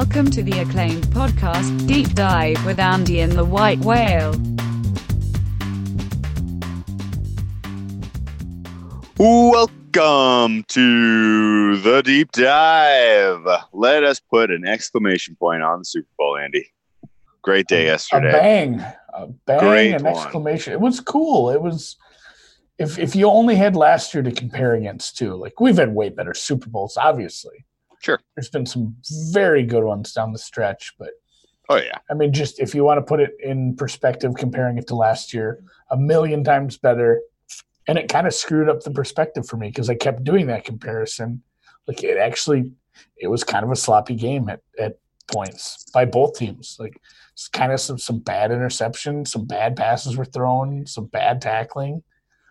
Welcome to the acclaimed podcast, Deep Dive with Andy and the White Whale. Welcome to the deep dive. Let us put an exclamation point on the Super Bowl, Andy. Great day yesterday. A yesterday. bang, a bang, Great an one. exclamation. It was cool. It was. If if you only had last year to compare against too, like we've had way better Super Bowls, obviously. Sure. There's been some very good ones down the stretch, but Oh yeah, I mean, just if you want to put it in perspective, comparing it to last year, a million times better. And it kind of screwed up the perspective for me because I kept doing that comparison. Like it actually, it was kind of a sloppy game at, at points by both teams. Like it's kind of some, some bad interceptions, some bad passes were thrown, some bad tackling.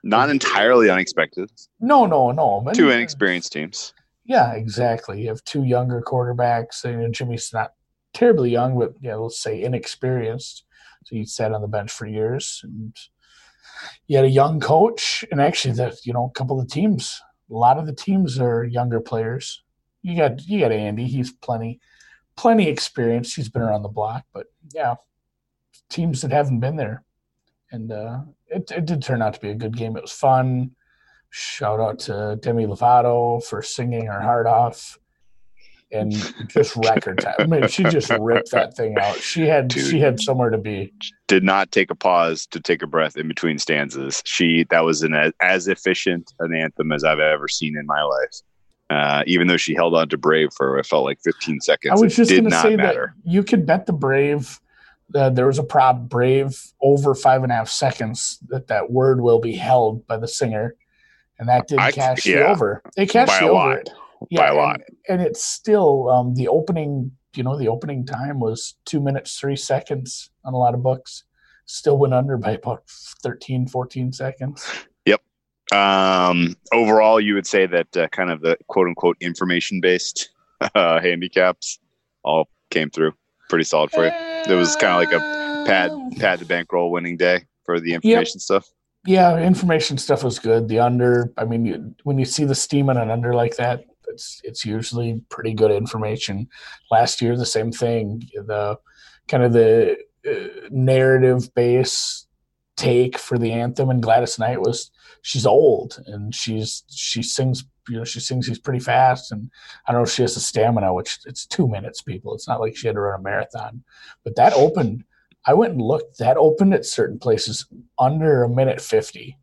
not entirely unexpected. No, no, no. Two inexperienced teams. Yeah, exactly. You have two younger quarterbacks. And you know, Jimmy's not terribly young, but yeah, let's say inexperienced. So he sat on the bench for years, and you had a young coach. And actually, that you know, a couple of the teams, a lot of the teams are younger players. You got you got Andy. He's plenty plenty experienced. He's been around the block, but yeah, teams that haven't been there. And uh, it, it did turn out to be a good game. It was fun. Shout out to Demi Lovato for singing her heart off and just record time. I mean, she just ripped that thing out. She had Dude. she had somewhere to be. Did not take a pause to take a breath in between stanzas. She that was an as efficient an anthem as I've ever seen in my life. Uh, even though she held on to Brave for it felt like 15 seconds, I was just going to say matter. that you could bet the Brave. Uh, there was a prop Brave over five and a half seconds that that word will be held by the singer, and that did I- cash the yeah. over. It cashed a over. lot. By a and- lot. and it's still um, the opening. You know, the opening time was two minutes three seconds on a lot of books. Still went under by about 13, 14 seconds. Yep. Um, overall, you would say that uh, kind of the quote unquote information based uh, handicaps all came through pretty solid for you. It was kinda like a Pad pad the bankroll winning day for the information stuff. Yeah, information stuff was good. The under, I mean, you, when you see the steam on an under like that, it's it's usually pretty good information. Last year, the same thing. The kind of the uh, narrative base take for the anthem and Gladys Knight was she's old and she's she sings you know she sings these pretty fast and I don't know if she has the stamina which it's two minutes people it's not like she had to run a marathon but that opened I went and looked that opened at certain places under a minute 50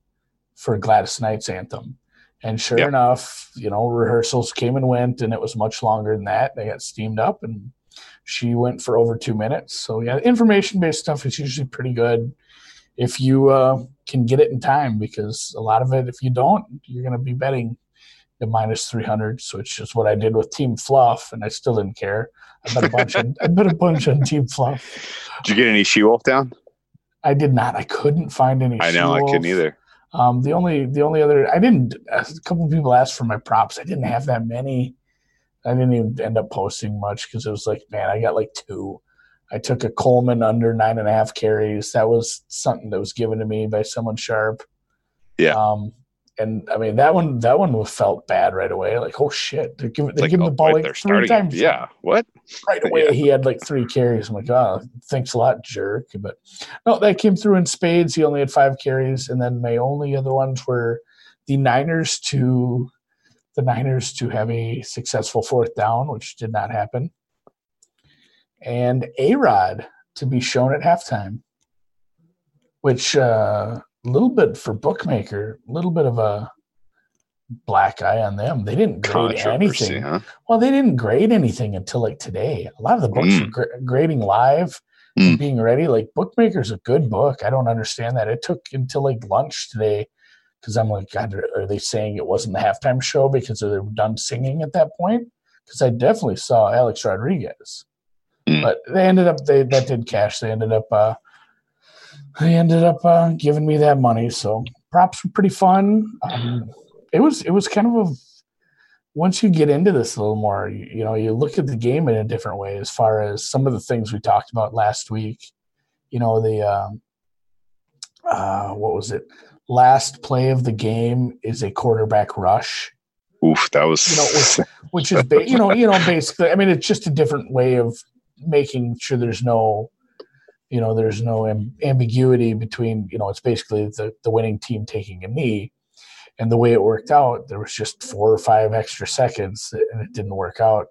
for Gladys Knight's anthem. And sure Yep. enough, you know, rehearsals came and went, and it was much longer than that. They got steamed up, and she went for over two minutes. So, yeah, information based stuff is usually pretty good if you uh, can get it in time, because a lot of it, if you don't, you're going to be betting the minus 300. So, it's just what I did with Team Fluff, and I still didn't care. I bet a bunch, on, I bet a bunch on Team Fluff. Did you get any She Wolf down? I did not. I couldn't find any. I know I She-Wolf. couldn't either. Um, the only the only other I didn't. A couple of people asked for my props. I didn't have that many. I didn't even end up posting much because it was like, man, I got like two. I took a Coleman under nine and a half carries. That was something that was given to me by someone sharp. Yeah. Um, and I mean that one that one felt bad right away. Like, oh shit, they're giving they like, give him oh, the ball wait, like three starting. times. Yeah. What? right away Yeah. he had like three carries. I'm like, oh, thanks a lot, jerk. But no, that came through in spades. He only had five carries, and then my only other ones were the Niners to the Niners to have a successful fourth down, which did not happen, and A Rod to be shown at halftime, which uh, little bit for bookmaker, a little bit of a black eye on them. They didn't grade anything. huh? Well, they didn't grade anything until like today. A lot of the books Mm. are gra- grading live, Mm. and being ready. Like Bookmaker's a good book. I don't understand that. It took until like lunch today because I'm like, God, are, are they saying it wasn't the halftime show because they were done singing at that point? Because I definitely saw Alex Rodriguez, Mm. but they ended up they that did cash. They ended up uh, they ended up uh, giving me that money. So props were pretty fun. Um, it was it was kind of a once you get into this a little more, you, you know, you look at the game in a different way as far as some of the things we talked about last week. You know, the um, uh, what was it? Last play of the game is a quarterback rush. oof, that was you know, which, which is ba- you know, you know, basically, I mean, it's just a different way of making sure there's no, you know, there's no am- ambiguity between, you know, it's basically the the winning team taking a knee, and the way it worked out, there was just four or five extra seconds, and it didn't work out.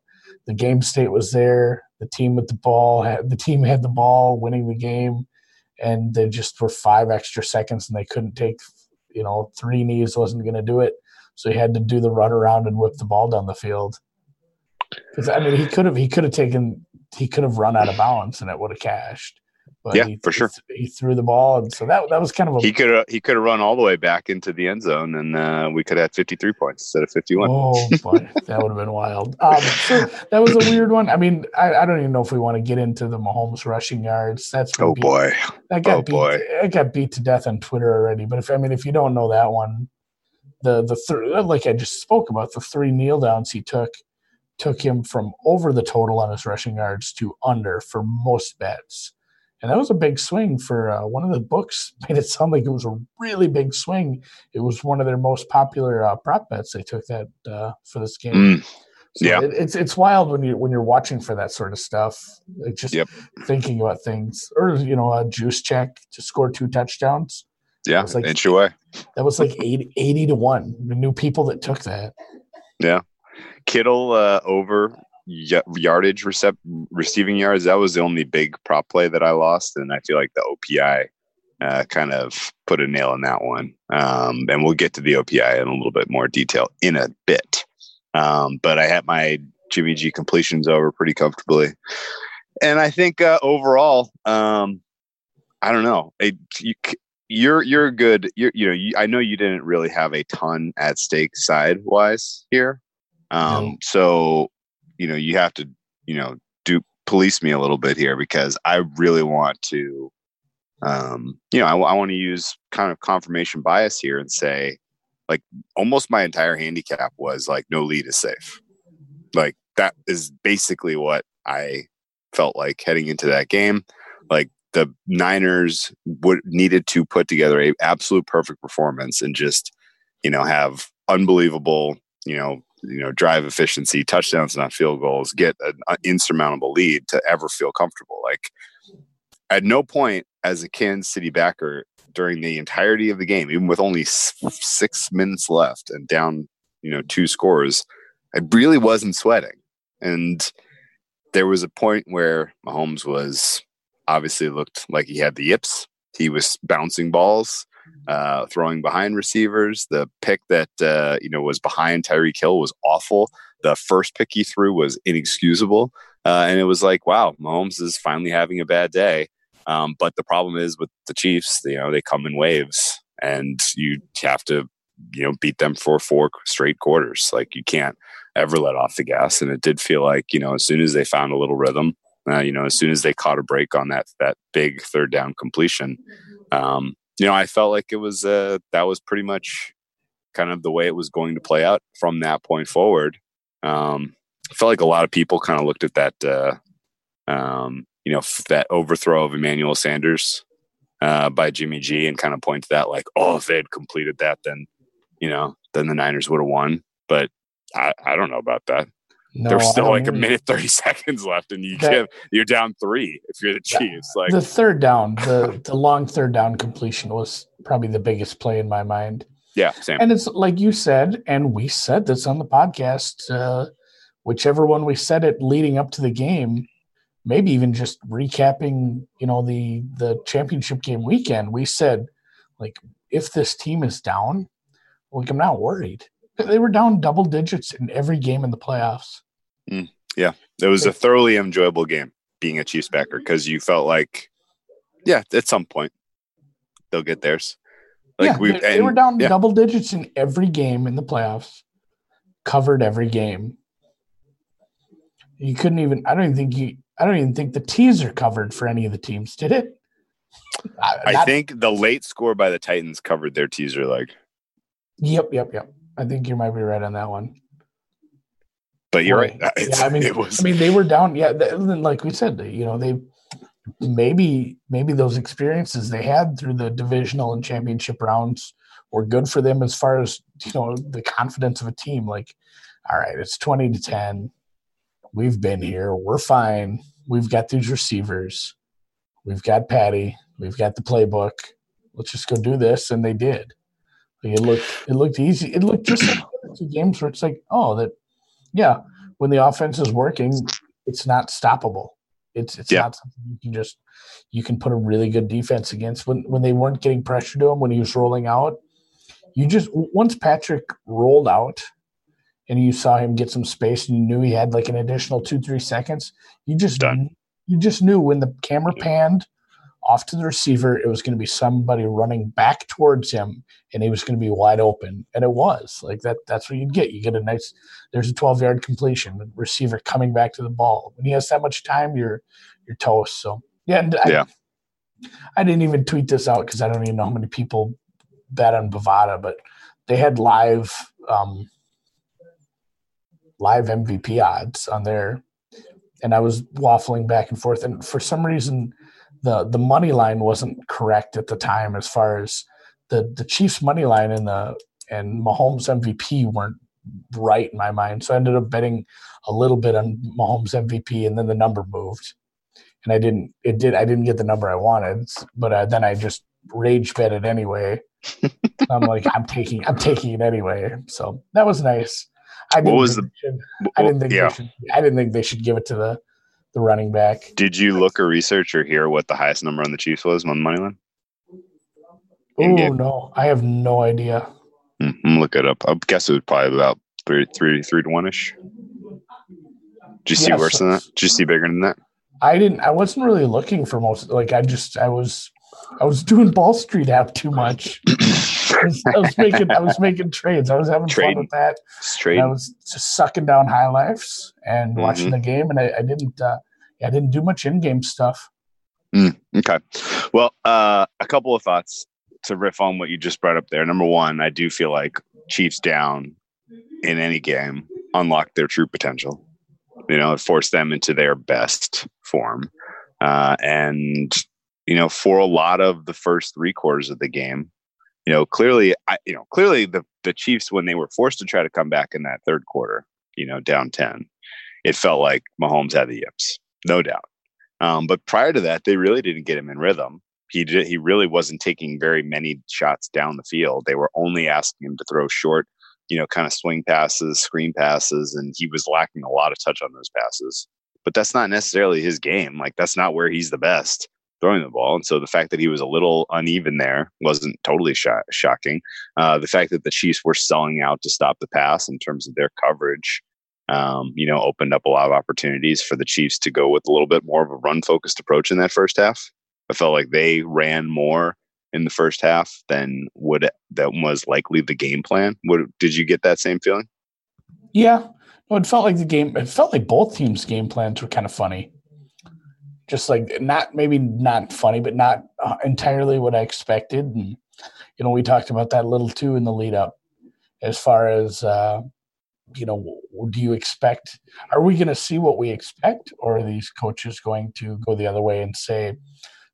The game state was there. The team with the ball had the team had the ball, winning the game, and they just were five extra seconds, and they couldn't take, you know, three knees wasn't going to do it so he had to do the run around and whip the ball down the field. Because I mean, he could have he could have taken he could have run out of bounds and it would have cashed. But Yeah, he, for sure. He, he threw the ball, and so that that was kind of a he could have he could have run all the way back into the end zone, and uh, we could have had 53 points instead of 51. Oh boy, that would have been wild. Um, so that was a weird one. I mean, I, I don't even know if we want to get into the Mahomes rushing yards. That's Oh beat- boy, that got oh, beat. boy. It got beat to death on Twitter already. But if I mean, if you don't know that one, the the th- like I just spoke about the three kneel downs he took took him from over the total on his rushing yards to under for most bets. And that was a big swing for uh, one of the books. Made it sound like it was a really big swing. It was one of their most popular uh, prop bets. They took that uh, for this game. Mm, So yeah. it, it's it's wild when you when you're watching for that sort of stuff. Like just Yep. thinking about things, or you know, a Juszczyk to score two touchdowns. yeah, was like- inch away. That was like 80, 80 to one. The new people that took that. Yeah, Kittle uh, over yardage recep- receiving yards. That was the only big prop play that I lost, and I feel like the OPI uh, kind of put a nail in that one. Um, and we'll get to the OPI in a little bit more detail in a bit. Um, but I had my Jimmy G completions over pretty comfortably, and I think uh, overall, um, I don't know. It, you, you're you're good. You're you know you, I know you didn't really have a ton at stake side wise here. Um, No. so you know you have to you know do police me a little bit here because I really want to um, you know I, want to use kind of confirmation bias here and say like almost my entire handicap was like no lead is safe. Like that is basically what I felt like heading into that game. Like the Niners would needed to put together a absolute perfect performance and just you know have unbelievable you know you know drive efficiency touchdowns not field goals get an uh, insurmountable lead to ever feel comfortable. Like at no point as a Kansas City backer during the entirety of the game even with only 6 minutes left and down you know two scores I really wasn't sweating. And there was a point where Mahomes was obviously looked like he had the yips. He was bouncing balls uh, throwing behind receivers. The pick that uh, you know was behind Tyreek Hill was awful. The first pick he threw was inexcusable, uh, and it was like, wow, Mahomes is finally having a bad day. Um, but the problem is with the Chiefs, you know, they come in waves, and you have to, you know, beat them for four straight quarters. Like you can't ever let off the gas. And it did feel like, you know, as soon as they found a little rhythm, uh, you know, as soon as they caught a break on that that big third down completion, um, you know, I felt like it was uh, that was pretty much kind of the way it was going to play out from that point forward. Um, I felt like a lot of people kind of looked at that, uh, um, you know, f- that overthrow of Emmanuel Sanders uh, by Jimmy G, and kind of point to that like, oh, if they had completed that, then you know, then the Niners would have won. But I, I don't know about that. No, There's still like a minute thirty seconds left, and you That- give you're down three if you're the Chiefs. Like, the third down, the the long third down completion was probably the biggest play in my mind. yeah, same. And it's like you said, and we said this on the podcast, uh, whichever one we said it leading up to the game, maybe even just recapping, you know, the the championship game weekend. We said, like, if this team is down, like I'm not worried. They were down double digits in every game in the playoffs. Mm, it was a thoroughly enjoyable game being a Chiefs backer because you felt like, yeah, at some point they'll get theirs. Like yeah, we, they, they were down yeah. double digits in every game in the playoffs. Covered every game. You couldn't even. I don't even think you. I don't even think the teaser covered for any of the teams. Did it? Uh, I Not- think the late score by the Titans covered their teaser leg. Yep, yep, yep. I think you might be right on that one. But you're Boy. right. Uh, yeah, I mean, it was. I mean, they were down. Yeah, like we said, you know, they maybe maybe those experiences they had through the divisional and championship rounds were good for them as far as you know the confidence of a team. Like, all right, it's twenty to ten. We've been here. We're fine. We've got these receivers. We've got Patty. We've got the playbook. Let's just go do this, and they did. It looked it looked easy. It looked just like two games where it's like, oh, that yeah, when the offense is working, it's not stoppable. It's it's Yeah. not something you can just you can put a really good defense against. When when they weren't getting pressure to him when he was rolling out, you just once Patrick rolled out and you saw him get some space and you knew he had like an additional two three seconds, you just Done. you just knew when the camera panned off to the receiver, it was going to be somebody running back towards him, and he was going to be wide open, and it was like that. That's what you'd get. You get a nice. There's a 12 yard completion, receiver coming back to the ball. When he has that much time, you're you're toast. So yeah, and I, Yeah. I didn't even tweet this out because I don't even know how many people bet on Bovada, but they had live um, live MVP odds on there, and I was waffling back and forth, and for some reason, the the money line wasn't correct at the time as far as the the Chiefs money line and the and Mahomes MVP weren't right in my mind, so I ended up betting a little bit on Mahomes MVP, and then the number moved, and I didn't it did I didn't get the number I wanted, but uh, then I just rage bet it anyway. I'm like I'm taking I'm taking it anyway, so that was nice. I didn't was think they should- I didn't think yeah. they should. I didn't think they should give it to the the running back. Did you look or research or hear what the highest number on the Chiefs was on the money line? Oh no, I have no idea. Hmm, I'm gonna look it up. I guess it was probably about three, three, three to one ish. Did you see Yeah, worse than that? Did you see bigger than that? I didn't. I wasn't really looking for most. Like I just. I was. I was doing Ball Street app too much. I was, I was making. I was making trades. I was having Trading. fun with that. And I was just sucking down high lifes and watching Mhm. the game, and I, I didn't. Uh, I didn't do much in-game stuff. Okay. Well, uh, a couple of thoughts to riff on what you just brought up there. Number one, I do feel like Chiefs down in any game unlock their true potential. You know, it forced them into their best form. Uh, and, you know, for a lot of the first three quarters of the game, you know, clearly, I, you know, clearly the, the Chiefs, when they were forced to try to come back in that third quarter, you know, down 10, it felt like Mahomes had the yips, no doubt. Um, but prior to that, they really didn't get him in rhythm. He did, he really wasn't taking very many shots down the field. They were only asking him to throw short, you know, kind of swing passes, screen passes, and he was lacking a lot of touch on those passes. But that's not necessarily his game. Like that's not where he's the best throwing the ball. And so the fact that he was a little uneven there wasn't totally sho- shocking. Uh, the fact that the Chiefs were selling out to stop the pass in terms of their coverage um, you know, opened up a lot of opportunities for the Chiefs to go with a little bit more of a run focused approach in that first half. I felt like they ran more in the first half than would that was likely the game plan. What did you get that same feeling? Yeah, it felt like the game. It felt like both teams' game plans were kind of funny. Just like not maybe not funny, but not uh, entirely what I expected. And you know, we talked about that a little too in the lead up, as far as uh, you know, do you expect? Are we going to see what we expect, or are these coaches going to go the other way and say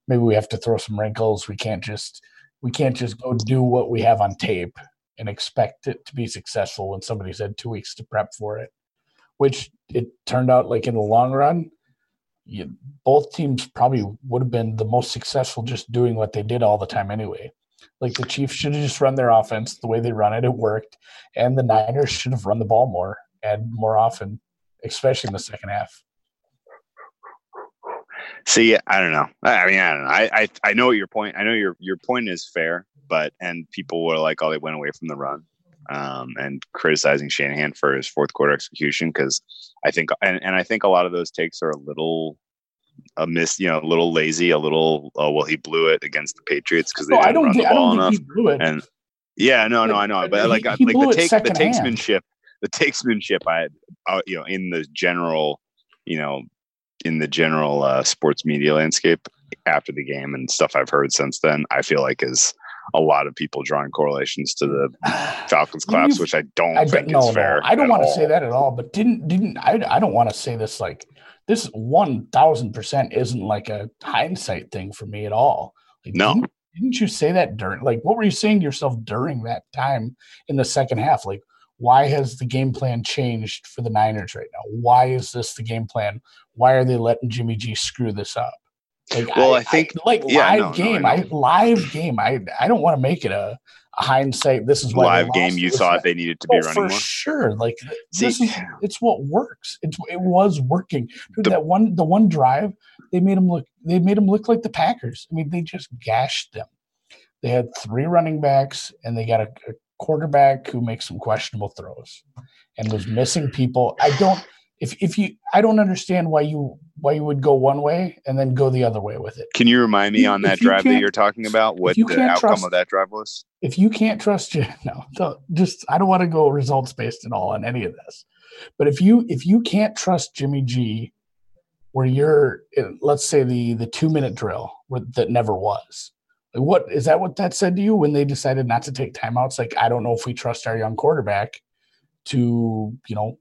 maybe we have to throw some wrinkles? We can't just we can't just go do what we have on tape and expect it to be successful when somebody's had two weeks to prep for it. Which it turned out like in the long run, you, both teams probably would have been the most successful just doing what they did all the time anyway. Like the Chiefs should have just run their offense the way they run it, it worked. And the Niners should have run the ball more and more often, especially in the second half. See, I don't know. I mean, I don't know. I, I I know your point. I know your your point is fair, but and people were like, "Oh, they went away from the run," um, and criticizing Shanahan for his fourth quarter execution because I think and, and I think a lot of those takes are a little a miss, you know, a little lazy, a little. Oh, well, he blew it against the Patriots because they No, didn't I don't run think the I ball don't enough. think he blew it. And yeah, no, no, I know, but like, he like the take, the takesmanship, the takesmanship, I, uh, you know, in the general, you know, in the general uh, sports media landscape after the game and stuff I've heard since then, I feel like is a lot of people drawing correlations to the Falcons collapse, which I don't I think no, is fair. no, I don't want to say that at all. But didn't didn't I? I don't want to say this like this. One thousand percent isn't like a hindsight thing for me at all. Like, No. didn't, didn't you say that during like what were you saying to yourself during that time in the second half? Like why has the game plan changed for the Niners right now? Why is this the game plan? Why are they letting Jimmy G screw this up? Like, well, I, I think I, like yeah, live no, game. no, I I, live game. I I don't want to make it a, a hindsight. This is live game. You thought not- they needed to be Oh, running for more. sure. Like See- this is it's what works. It's it was working. Dude, The- that one the one drive they made them look they made them look like the Packers. I mean, they just gashed them. They had three running backs and they got a, a quarterback who makes some questionable throws and was missing people. I don't if if you I don't understand why you why you would go one way and then go the other way with it. Can you remind me on if that drive that you're talking about? What the outcome trust- of that drive was? if you can't trust you no don't, just i don't want to go results based at all on any of this but if you if you can't trust jimmy g where you're in, let's say the the two minute drill where, that never was like what is that what that said to you when they decided not to take timeouts like i don't know if we trust our young quarterback to you know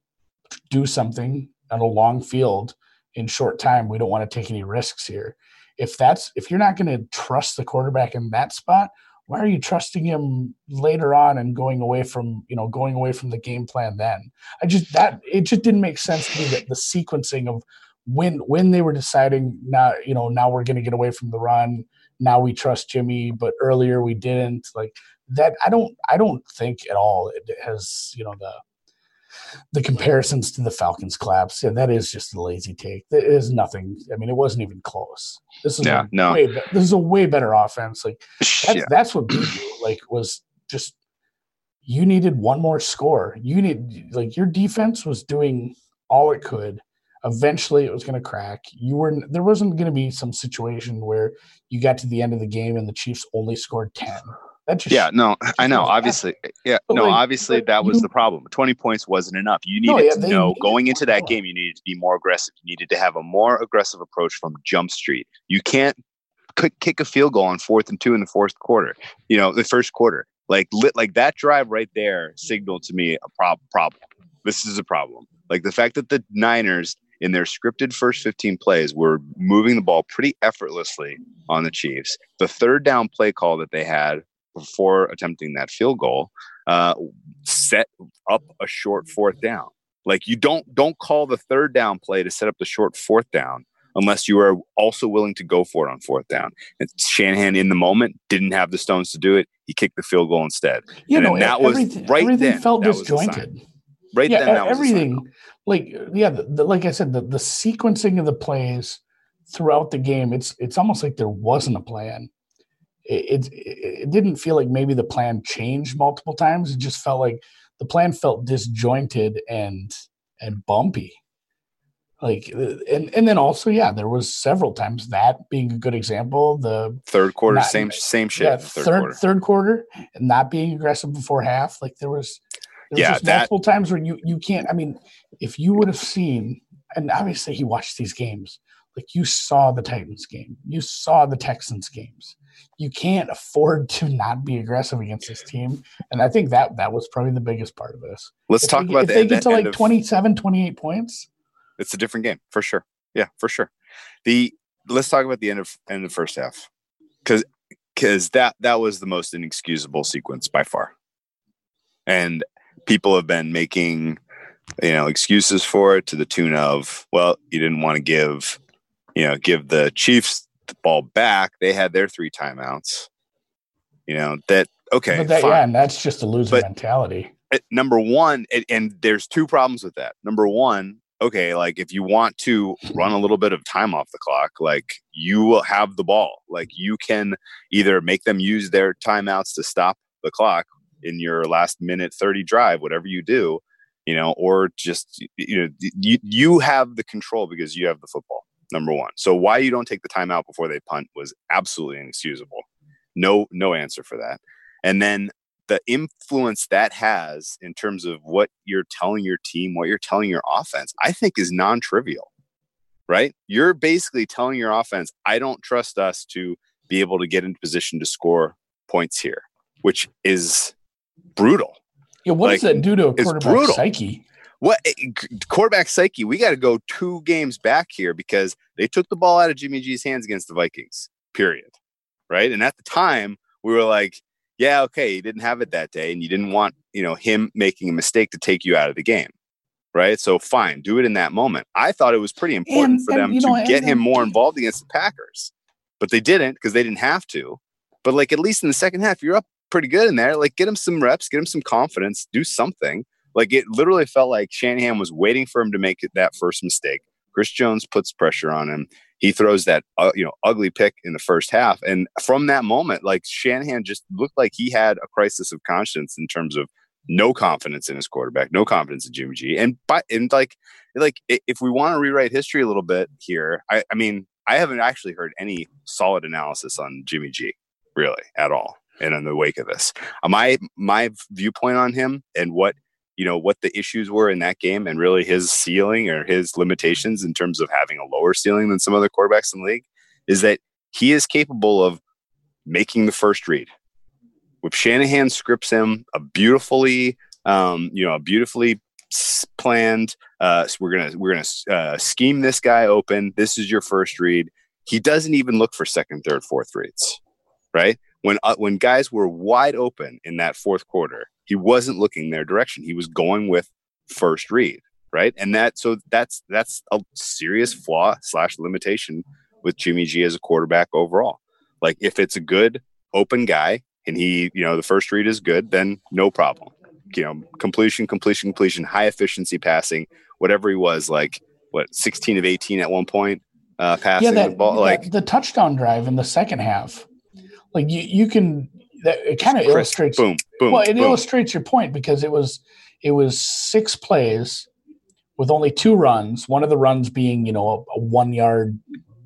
do something on a long field in short time we don't want to take any risks here. If that's if you're not going to trust the quarterback in that spot why are you trusting him later on and going away from you know going away from the game plan then? I just that it just didn't make sense to me that the sequencing of when when they were deciding now you know now we're going to get away from the run now we trust jimmy but earlier we didn't like that i don't i don't think at all it has you know the the comparisons to the falcons collapse yeah that is just a lazy take there is nothing i mean it wasn't even close this is Yeah, a no. way, this is a way better offense like that's, Yeah. that's what beat you. Like was just you needed one more score. You need like your defense was doing all it could. Eventually, it was going to crack. You were there wasn't going to be some situation where you got to the end of the game and the Chiefs only scored ten. Just Yeah, no, I know. Obviously, eh, yeah, But, no, like, obviously that was you- the problem. Twenty points wasn't enough. You No, needed yeah, to know going into that game. You needed to be more aggressive. You needed to have a more aggressive approach from Jump Street. You can't kick kick a field goal on fourth and two in the fourth quarter. You know, the first quarter. Like lit, like that drive right there signaled to me a prob- problem. This is a problem. Like the fact that the Niners in their scripted first 15 plays were moving the ball pretty effortlessly on the Chiefs. The third down play call that they had before attempting that field goal uh, set up a short fourth down. Like you don't don't call the third down play to set up the short fourth down unless you are also willing to go for it on fourth down. And Shanahan in the moment didn't have the stones to do it. He kicked the field goal instead. you and know that was right everything then, felt that was a sign. disjointed. Right yeah, then, that was everything like yeah, the, the, like I said, the, the sequencing of the plays throughout the game, it's it's almost like there wasn't a plan. It, it it didn't feel like maybe the plan changed multiple times. It just felt like the plan felt disjointed and and bumpy. Like uh, and and then also yeah, there was several times that being a good example. The Third quarter, Not- same same shit. yeah, third, third quarter. third quarter and not being aggressive before half. Like there was, there was Yeah, just that- multiple times where you you can't. I mean, if you would have seen, and obviously he watched these games, like you saw the Titans game, you saw the Texans games. You can't afford to not be aggressive against this team, and I think that that was probably the biggest part of this. Let's If talk they, about if the they end, get to like of- 27, 28 points. it's a different game for sure. Yeah, for sure. The let's talk about the end of end of the first half because because that that was the most inexcusable sequence by far, and people have been making you know excuses for it to the tune of well you didn't want to give you know give the Chiefs the ball back they had their three timeouts you know that okay but that, yeah, and that's just a loser But- mentality. it- number one, and, and there's two problems with that. Number one, okay, like if you want to run a little bit of time off the clock, like you will have the ball. Like you can either make them use their timeouts to stop the clock in your last minute 30 drive, whatever you do, you know, or just, you know, you, you have the control because you have the football. Number one. So why you don't take the timeout before they punt was absolutely inexcusable. No, no answer for that. And then the influence that has in terms of what you're telling your team, what you're telling your offense, I think is non trivial, right? You're basically telling your offense, I don't trust us to be able to get into position to score points here, which is brutal. Yeah, what does that do to a it's quarterback psyche? What eh, quarterback psyche? We got to go two games back here because they took the ball out of Jimmy G's hands against the Vikings, period. right? And at the time, we were like, yeah, okay, you didn't have it that day, and you didn't want you know him making a mistake to take you out of the game, right? So fine, do it in that moment. I thought it was pretty important And- for and, them to know, get him more involved against the Packers, but they didn't because they didn't have to. But like at least in the second half, you're up pretty good in there. Like get him some reps, get him some confidence, do something. Like it literally felt like Shanahan was waiting for him to make that first mistake. Chris Jones puts pressure on him. He throws that uh, you know ugly pick in the first half, and from that moment, like Shanahan just looked like he had a crisis of conscience in terms of no confidence in his quarterback, no confidence in Jimmy G, and but and like like if we want to rewrite history a little bit here, I, I mean I haven't actually heard any solid analysis on Jimmy G really at all, and in the wake of this, my my viewpoint on him and what you know what the issues were in that game and really his ceiling or his limitations in terms of having a lower ceiling than some other quarterbacks in the league is that he is capable of making the first read. If Shanahan scripts him a beautifully, um, you know, a beautifully planned, uh, so we're gonna we're gonna uh, scheme this guy open. This is your first read. He doesn't even look for second, third, fourth reads, right? When uh, when guys were wide open in that fourth quarter, he wasn't looking their direction. He was going with first read, right? And that so that's that's a serious flaw slash limitation with Jimmy G as a quarterback overall. Like if it's a good open guy and he, you know, the first read is good, then no problem. You know, completion, completion, completion, high efficiency passing, whatever he was, like what, 16 of 18 at one point, uh passing yeah, that, the ball. that- Like the touchdown drive in the second half. Like you, you can that it kind of illustrates boom, boom. well, it boom. illustrates your point because it was it was six plays with only two runs. One of the runs being you know a, a one yard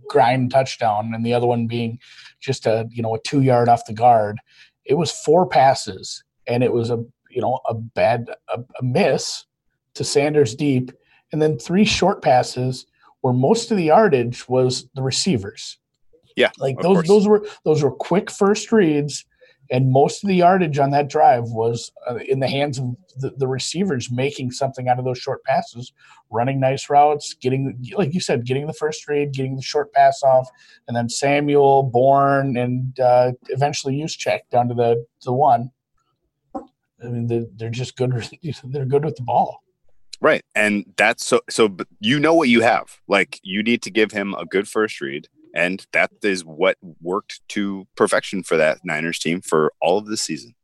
grind touchdown, and the other one being just a you know a two yard off the guard. It was four passes, and it was a you know a bad a, a miss to Sanders deep, and then three short passes where most of the yardage was the receivers. Yeah, like those those were those were quick first reads and most of the yardage on that drive was uh, in the hands of the, the receivers making something out of those short passes running nice routes getting like you said getting the first read getting the short pass off and then samuel Bourne, and uh, eventually check down to the the one i mean they're, they're just good they're good with the ball Right. And that's so so you know what you have. Like you need to give him a good first read. And that is what worked to perfection for that Niners team for all of the season.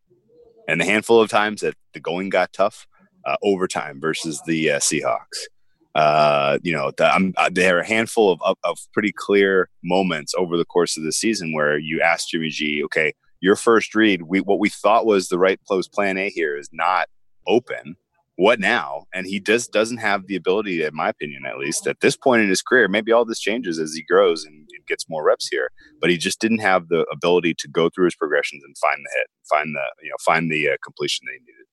And the handful of times that the going got tough, uh, overtime versus the uh, Seahawks. Uh, you know, the, um, there are a handful of, of, of pretty clear moments over the course of the season where you ask Jimmy G, okay, your first read, we what we thought was the right close plan A here is not open what now? And he just doesn't have the ability, in my opinion, at least at this point in his career. Maybe all this changes as he grows and gets more reps here, but he just didn't have the ability to go through his progressions and find the hit, find the you know find the uh, completion that he needed.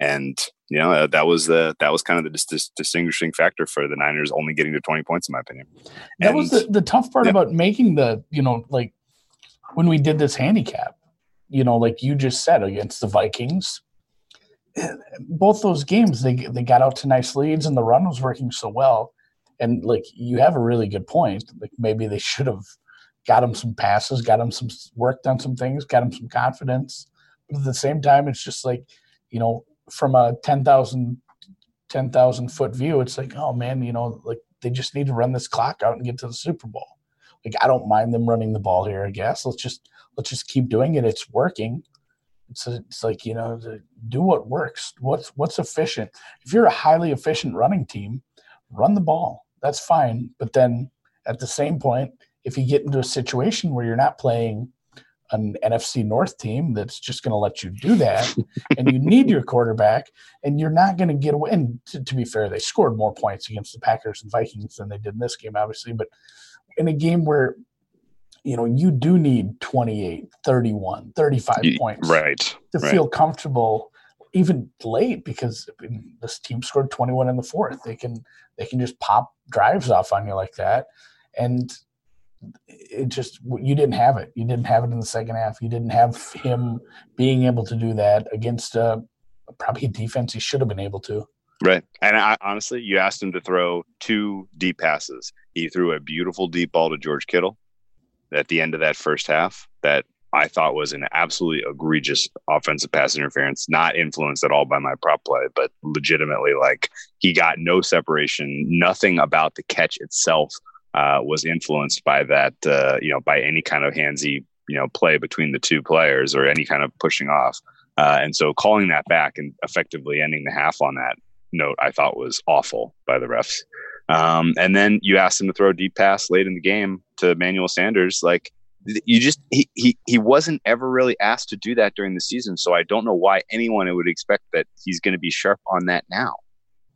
And you know uh, that was the that was kind of the dis- dis- distinguishing factor for the Niners only getting to twenty points, in my opinion. that was the, the tough part yeah. about making the you know like when we did this handicap you know like you just said against the vikings eh, both those games they they got out to nice leads and the run was working so well and like you have a really good point like maybe they should have got him some passes got him some worked on some things got him some confidence but at the same time it's just like you know from a 10,000 10,000 foot view it's like oh man you know like they just need to run this clock out and get to the Super Bowl. Like I don't mind them running the ball here. I guess let's just let's just keep doing it. It's working. It's it's like you know do what works. What's what's efficient. If you're a highly efficient running team, run the ball. That's fine. But then at the same point, if you get into a situation where you're not playing an NFC North team that's just going to let you do that, and you need your quarterback, and you're not going to get away. And to, to be fair, they scored more points against the Packers and Vikings than they did in this game, obviously. But in a game where, you know, you do need 28, 31, 35 You- points right, to right. feel comfortable even late because I mean, this team scored 21 in the fourth. They can they can just pop drives off on you like that. And it just you didn't have it. You didn't have it in the second half. You didn't have him being able to do that against probably a defense he should have been able to. Right. And I, honestly, you asked him to throw two deep passes. He threw a beautiful deep ball to George Kittle at the end of that first half. that I thought was an absolutely egregious offensive pass interference, not influenced at all by my prop play, but legitimately like he got no separation. Nothing about the catch itself uh, was influenced by that, uh, you know, by any kind of handsy, you know, play between the two players or any kind of pushing off. Uh, and so calling that back and effectively ending the half on that note, I thought was awful by the refs. Um, and then you asked him to throw a deep pass late in the game to Manuel Sanders. Like you just he, he he wasn't ever really asked to do that during the season. So I don't know why anyone would expect that he's going to be sharp on that now.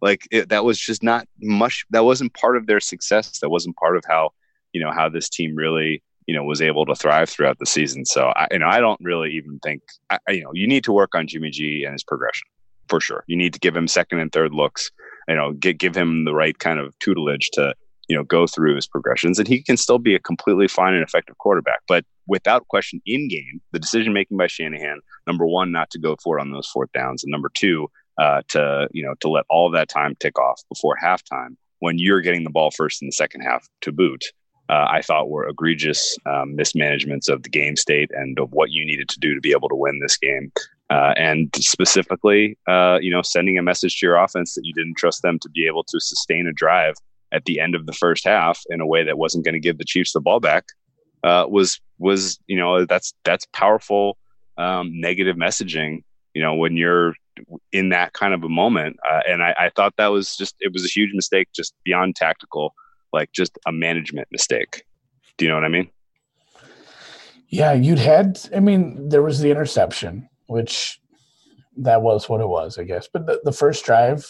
Like it, that was just not much. That wasn't part of their success. That wasn't part of how you know how this team really you know was able to thrive throughout the season. So I you know I don't really even think I, you know you need to work on Jimmy G and his progression for sure. You need to give him second and third looks. You know, get, give him the right kind of tutelage to you know go through his progressions, and he can still be a completely fine and effective quarterback. But without question, in game, the decision making by Shanahan, number one, not to go for it on those fourth downs, and number two, uh, to you know to let all that time tick off before halftime when you're getting the ball first in the second half to boot. Uh, I thought were egregious um, mismanagements of the game state and of what you needed to do to be able to win this game. Uh, and specifically, uh, you know, sending a message to your offense that you didn't trust them to be able to sustain a drive at the end of the first half in a way that wasn't going to give the Chiefs the ball back uh, was was you know that's that's powerful um, negative messaging. You know, when you're in that kind of a moment, uh, and I, I thought that was just it was a huge mistake, just beyond tactical, like just a management mistake. Do you know what I mean? Yeah, you'd had. I mean, there was the interception which that was what it was, I guess. But the, the first drive,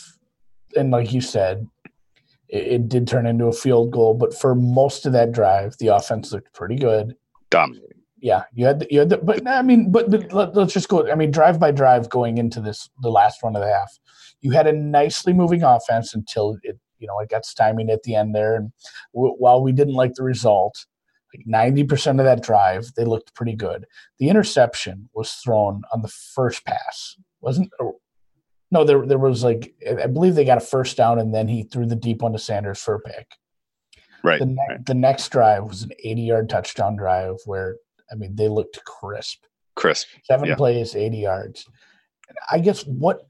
and like you said, it, it, did turn into a field goal. But for most of that drive, the offense looked pretty good. Dominating. Yeah, you had the, you had the, but I mean, but, but let, us just go. I mean, drive by drive, going into this the last one of the half, you had a nicely moving offense until it you know it got stymied at the end there. And w- while we didn't like the result, like 90% of that drive, they looked pretty good. The interception was thrown on the first pass, wasn't no, there there was like I believe they got a first down and then he threw the deep one to Sanders for a pick. Right. The, ne- right. the next drive was an 80 yard touchdown drive where I mean they looked crisp. Crisp. Seven yeah. plays, 80 yards. I guess what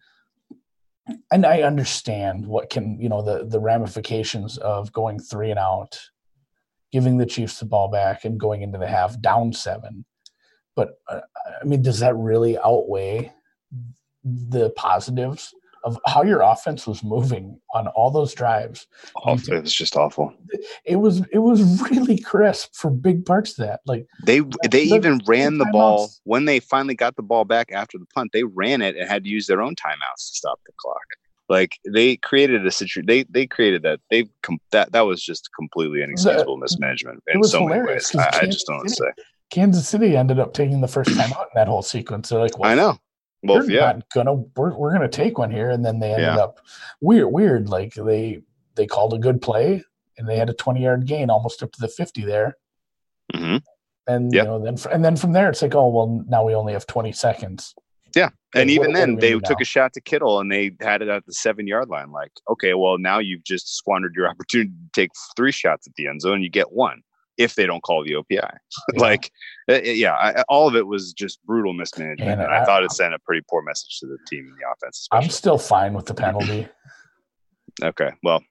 and I understand what can you know the the ramifications of going three and out giving the Chiefs the ball back and going into the half down seven. But uh, I mean, does that really outweigh the positives of how your offense was moving on all those drives? Awful. It was just awful. It was it was really crisp for big parts of that. Like they they the, even ran the, the ball when they finally got the ball back after the punt. They ran it and had to use their own timeouts to stop the clock. Like they created a situation. They they created that. They com- that that was just completely inexcusable the, mismanagement in so many ways. I, I, just don't City, say. Kansas City ended up taking the first time out in that whole sequence. They're like, well, I know. Well, we're yeah. not gonna we're, we're gonna take one here, and then they ended yeah. up weird weird. Like they they called a good play, and they had a twenty yard gain almost up to the fifty there. Mm-hmm. And yep. you know then and then from there it's like oh well now we only have twenty seconds. Yeah. And even what, then, what they took now? a shot to Kittle and they had it at the seven yard line. Like, okay, well, now you've just squandered your opportunity to take three shots at the end zone. You get one if they don't call the OPI. Yeah. like, uh, yeah, I, all of it was just brutal mismanagement. And, and I, I, thought it sent a pretty poor message to the team and the offense. Especially. I'm still fine with the penalty. okay. Well,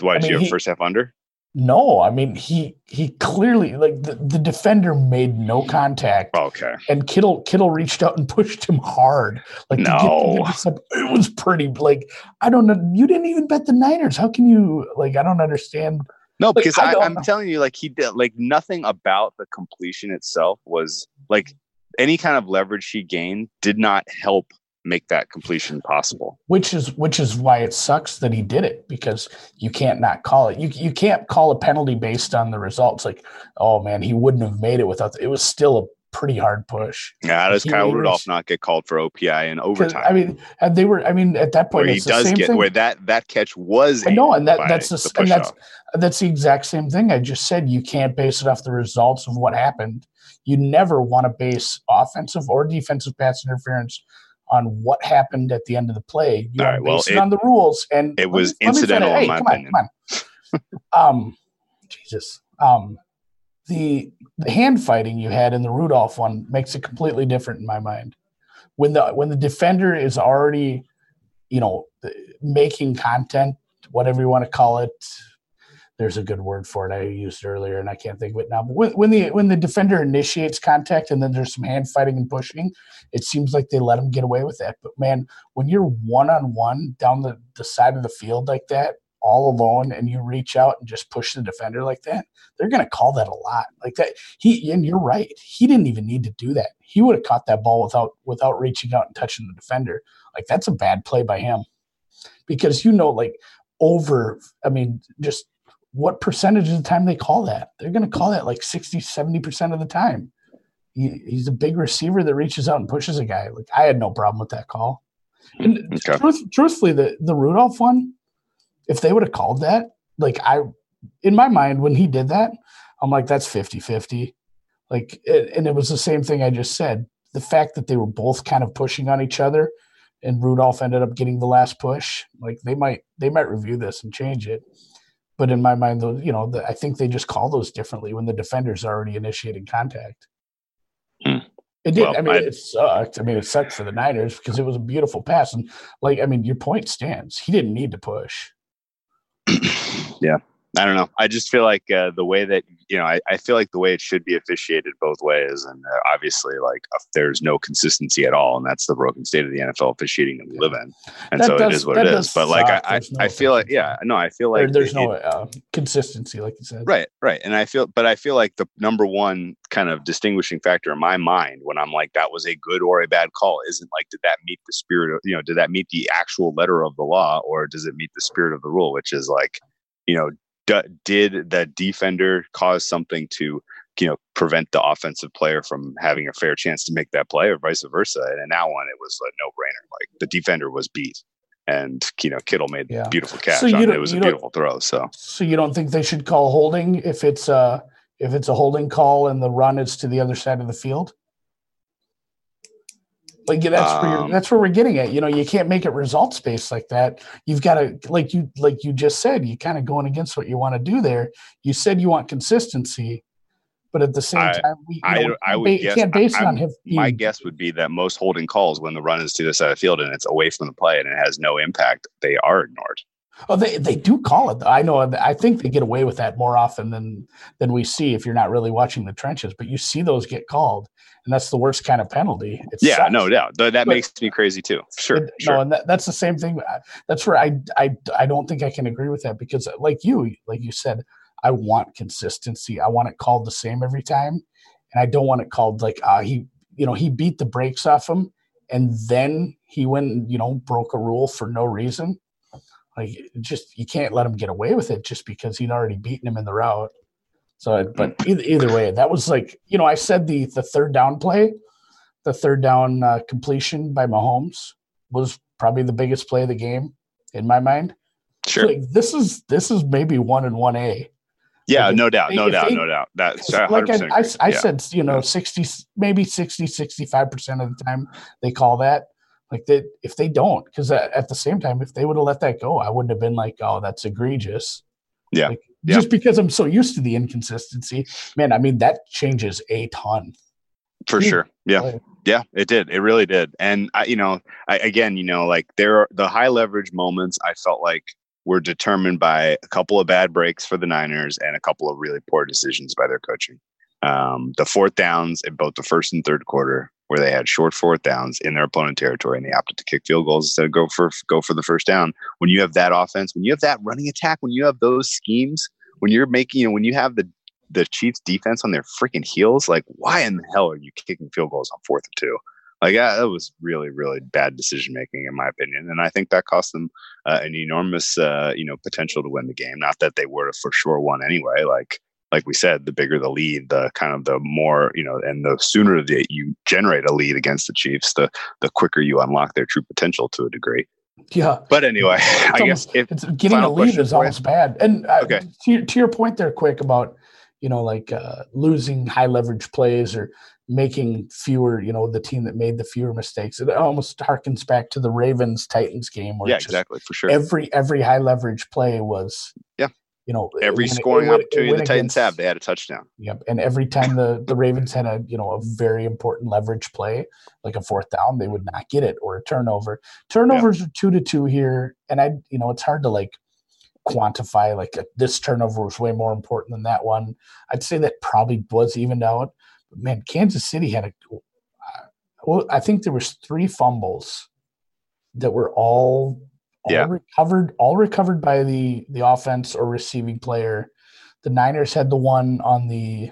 why did I mean, you have he, first half under? No, I mean he he clearly like the, the defender made no contact. Okay. And Kittle Kittle reached out and pushed him hard. Like no, get, it was pretty like I don't know. You didn't even bet the Niners. How can you like? I don't understand. No, because I, I am telling you, like he did, like nothing about the completion itself was like any kind of leverage he gained did not help make that completion possible. Which is which is why it sucks that he did it because you can't not call it. You you can't call a penalty based on the results. Like, oh man, he wouldn't have made it without. It was still a pretty hard push. Yeah, how does Kyle Rudolph not get called for OPI in overtime? I mean, they were. I mean, at that point, where he does get thing. where that that catch was. I know, and that that's the, the and that's off. that's the exact same thing I just said. You can't base it off the results of what happened. You never want to base offensive or defensive pass interference on what happened at the end of the play. You All right, well, it, on the rules, and it was me, incidental. Hey, in my come opinion. on, come on. um, Jesus. Um, the the hand fighting you had in the Rudolph one makes it completely different in my mind. When the when the defender is already, you know, making content, whatever you want to call it, there's a good word for it. I used earlier and I can't think of it now. But when, when the when the defender initiates contact and then there's some hand fighting and pushing, it seems like they let him get away with that. But man, when you're one on one down the, the side of the field like that, all alone, and you reach out and just push the defender like that, they're gonna call that a lot. Like that. He and you're right. He didn't even need to do that. He would have caught that ball without without reaching out and touching the defender. Like that's a bad play by him. Because you know, like over, I mean, just what percentage of the time they call that. They're going to call that like 60, 70% of the time. He, he's a big receiver that reaches out and pushes a guy. Like I had no problem with that call. And okay. truth, truthfully, the, the Rudolph one, if they would have called that, like I, in my mind, when he did that, I'm like, that's 50 50. Like, it, and it was the same thing I just said. The fact that they were both kind of pushing on each other and Rudolph ended up getting the last push, like they might, they might review this and change it. But in my mind, though, you know, the, I think they just call those differently when the defender's already initiating contact. Hmm. It did. Well, I mean, I, it sucked. I mean, it sucked for the Niners because it was a beautiful pass, and like, I mean, your point stands. He didn't need to push. yeah, I don't know. I just feel like uh, the way that you know, I, I, feel like the way it should be officiated both ways, and uh, obviously, like uh, there's no consistency at all, and that's the broken state of the NFL officiating that we live in, and that so does, it is what it is. But like, I, I, no I, feel like, yeah, no, I feel like there's it, no uh, consistency, like you said, right, right, and I feel, but I feel like the number one kind of distinguishing factor in my mind when I'm like that was a good or a bad call isn't like did that meet the spirit of you know did that meet the actual letter of the law or does it meet the spirit of the rule, which is like you know d- did that defender cause something to you know prevent the offensive player from having a fair chance to make that play or vice versa and in that one it was a no-brainer like the defender was beat and you know kittle made yeah. beautiful catch so it. it was a beautiful throw so so you don't think they should call holding if it's a if it's a holding call and the run is to the other side of the field like that's um, where that's where we're getting at. You know, you can't make it results based like that. You've got to like you like you just said, you kind of going against what you want to do there. You said you want consistency, but at the same I, time, we, I, know, I, would ba- guess, can't base I, on him. My guess would be that most holding calls when the run is to the side of the field and it's away from the play and it has no impact, they are ignored. Oh, they they do call it. Though. I know. I think they get away with that more often than than we see if you're not really watching the trenches. But you see those get called, and that's the worst kind of penalty. It yeah, sucks. no doubt. That, that but, makes me crazy too. Sure, it, sure. No, and that, that's the same thing. That's where I I I don't think I can agree with that because, like you, like you said, I want consistency. I want it called the same every time, and I don't want it called like uh, he you know he beat the brakes off him, and then he went you know broke a rule for no reason like just you can't let him get away with it just because he'd already beaten him in the route. So, but either, either way, that was like you know I said the the third down play, the third down uh, completion by Mahomes was probably the biggest play of the game in my mind. Sure, like, this is this is maybe one and one A. Yeah, like no doubt, no doubt, they, no doubt. That's like I, I, I yeah. said, you know, 60, maybe 60, 65% of the time they call that. Like that, if they don't, because at, at, the same time, if they would have let that go, I wouldn't have been like, "Oh, that's egregious." Yeah. Like, yeah. Just because I'm so used to the inconsistency, man. I mean, that changes a ton. For hmm. sure. Yeah. Oh. Yeah, it did. It really did. And I, you know, I, again, you know, like there are the high leverage moments. I felt like were determined by a couple of bad breaks for the Niners and a couple of really poor decisions by their coaching. Um, the fourth downs in both the first and third quarter where they had short fourth downs in their opponent territory and they opted to kick field goals instead of go for go for the first down. When you have that offense, when you have that running attack, when you have those schemes, when you're making, you know, when you have the the Chiefs defense on their freaking heels, like why in the hell are you kicking field goals on fourth and two? Like uh, that was really, really bad decision making, in my opinion, and I think that cost them uh, an enormous, uh, you know, potential to win the game. Not that they would have for sure won anyway. Like like we said, the bigger the lead, the kind of the more, you know, and the sooner that you generate a lead against the Chiefs, the the quicker you unlock their true potential to a degree. Yeah. But anyway, I guess if getting a lead is almost bad. And uh, okay. to, your, to your point there, quick about, you know, like uh, losing high leverage plays or making fewer, you know, the team that made the fewer mistakes. It almost harkens back to the Ravens Titans game. Where yeah, exactly, for sure. Every every high leverage play was yeah you know Every it- scoring it went- it opportunity the Titans have, they had a touchdown. Yep. And every time the, the Ravens had a, you know, a very important leverage play, like a fourth down, they would not get it or a turnover. Turnovers are two to two here. And I, you know, it's hard to like quantify like uh, this turnover was way more important than that one. I'd say that probably was evened out. But man, Kansas City had a, uh, well, I think there was three fumbles that were all, all Yeah. recovered, all recovered by the, the offense or receiving player. The Niners had the one on the,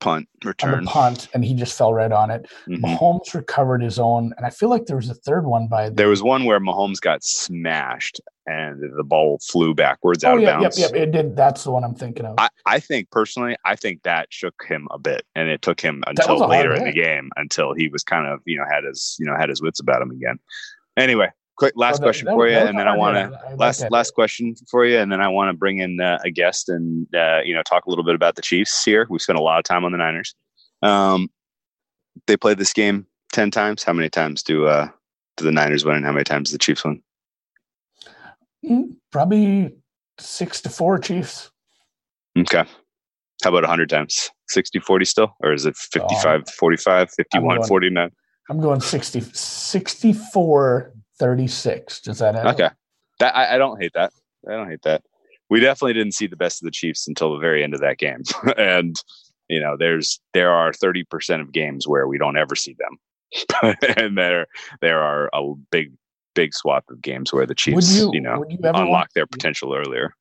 Punt, return. punt, and he just fell right on it. Mhm. Mahomes recovered his own, and I feel like there was a third one by the. There was one where Mahomes got smashed and the ball flew backwards out oh of yeah, yep, bounds. yep. It did. That's the one I'm thinking of. I, I think personally, I think that shook him a bit, and it took him until later in the game until he was kind of you know had his you know had his wits about him again. Anyway, quick last So question that- for you, that and then I want to last last question for you, and then I want to bring in uh, a guest and uh, you know talk a little bit about the Chiefs here. We spent a lot of time on the Niners. Um, they played this game ten times. How many times do uh do the Niners win, and how many times do the Chiefs win? Mm, Probably six to four Chiefs. Okay. How about 100 times? 60 40 still? Or is it 55 45, 51 going- 49? I'm going 60, 64 36. Does that end? Okay. That I, I don't hate that. I don't hate that. We definitely didn't see the best of the Chiefs until the very end of that game. and you know, there's there are 30% of games where we don't ever see them. and there there are a big big swath of games where the Chiefs, you, you, know, you unlock want, their potential earlier.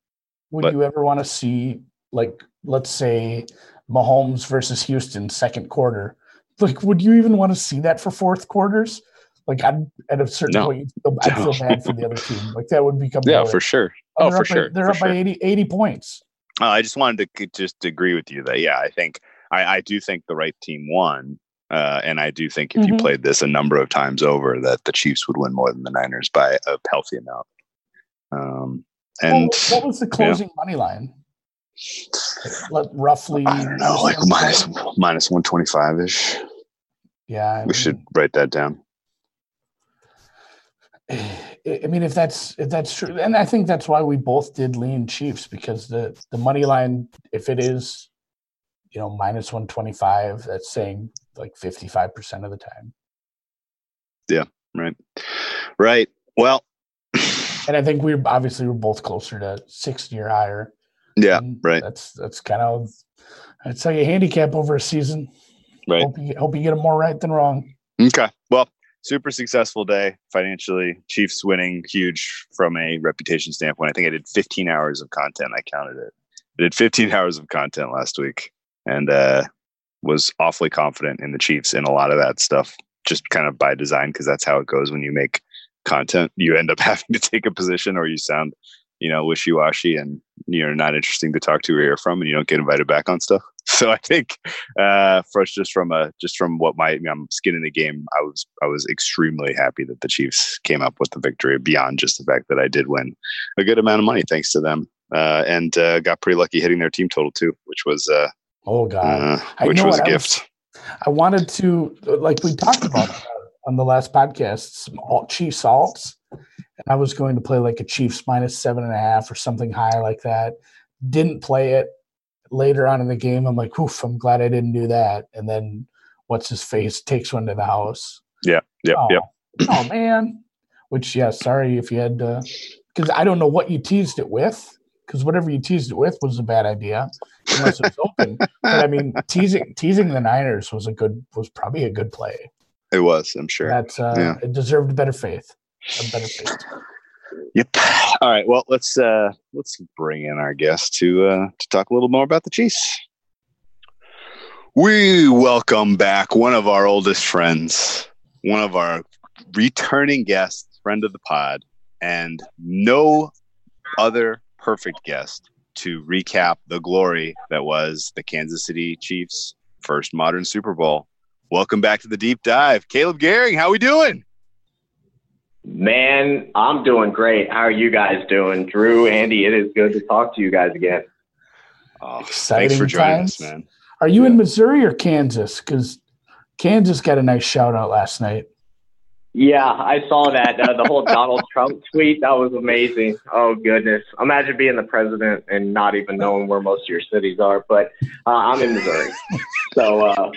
would but- you ever want to see like let's say Mahomes versus Houston second quarter? Like, would you even want to see that for fourth quarters? Like, I'd, at a certain No. point, you'd feel, I'd feel bad for the other team. Like, that would become Yeah, boring. for sure. Oh, Oh, for up by- sure. they're for up sure. by 80, 80 points. Uh, I just wanted to just agree with you that yeah, I think I, I do think the right team won, uh, and I do think if you Mhm. played this a number of times over, that the Chiefs would win more than the Niners by a healthy amount. Um, and what, what was the closing money line? Like, roughly. I don't know, like minus minus one twenty five ish. Yeah, I We should write that down. I mean, if that's if that's true, and I think that's why we both did lean Chiefs because the the money line, if it is, you know, minus one twenty five, that's saying like fifty five percent of the time. Yeah. Right, right. Well, And I think we obviously we're both closer to sixty or higher. yeah, And right, That's that's kind of that's how you handicap over a season. right. Hope you hope you get them more right than wrong. Okay. Super successful day financially. Chiefs winning huge from a reputation standpoint. I think I did 15 hours of content. I counted it. I did 15 hours of content last week and uh, was awfully confident in the Chiefs in a lot of that stuff, just kind of by design, because that's how it goes when you make content. You end up having to take a position or you sound, you know, wishy washy and you're not interesting to talk to or hear from and you don't get invited back on stuff. So I think uh, for us, just from a just from what my um, skin in the game, I was I was extremely happy that the Chiefs came up with the victory. Beyond just the fact that I did win a good amount of money thanks to them, uh, and uh, got pretty lucky hitting their team total too, which was uh, Oh God. uh, I which know was a I was- gift. I wanted to, like we talked about on the last podcast, some alt- Chiefs alts, and I was going to play like a Chiefs minus seven and a half or something high like that. Didn't play it. Later on in the game, I'm like, oof, I'm glad I didn't do that. And then what's his face takes one to the house. Yep, oh, yep. oh man. Which yeah, sorry if you had to because I don't know what you teased it with. Because whatever you teased it with was a bad idea, unless it was open. But I mean, teasing teasing the Niners was a good was probably a good play. It was, I'm sure. That uh, Yeah. it deserved better faith. A better faith. Yep. All right. Well, let's uh let's bring in our guest to uh to talk a little more about the Chiefs. We welcome back one of our oldest friends, one of our returning guests, friend of the pod, and no other perfect guest to recap the glory that was the Kansas City Chiefs' first modern Super Bowl. Welcome back to the deep dive. Caleb Gehring, how are we doing? Man, I'm doing great. How are you guys doing? Drew, Andy, it is good to talk to you guys again. Oh, thanks for joining times. us, man. Are you in Missouri or Kansas? Because Kansas got a nice shout out last night. Yeah, I saw that. Uh, the whole Donald Trump tweet, that was amazing. Oh, goodness. Imagine being the president and not even knowing where most of your cities are. But uh, I'm in Missouri. So, uh,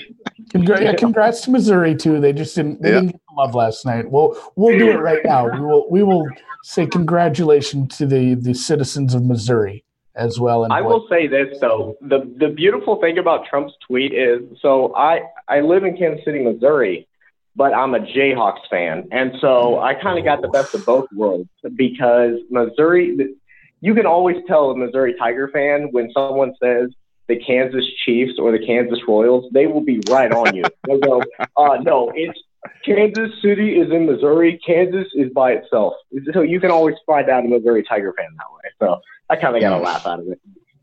Congra- yeah, congrats to Missouri, too. They just didn't, they Yeah. didn't get the love last night. We'll, we'll do it right now. We will, we will say congratulations to the, the citizens of Missouri as well. And I will say this though: the the beautiful thing about Trump's tweet is, so I I live in Kansas City, Missouri, but I'm a Jayhawks fan, and so I kind of got the best of both worlds because Missouri, you can always tell a Missouri Tiger fan when someone says the Kansas Chiefs or the Kansas Royals, they will be right on you. They'll go, uh, no, it's Kansas City is in Missouri. Kansas is by itself. So you can always find out a Missouri Tiger fan that way. So I kind of got a laugh out of it.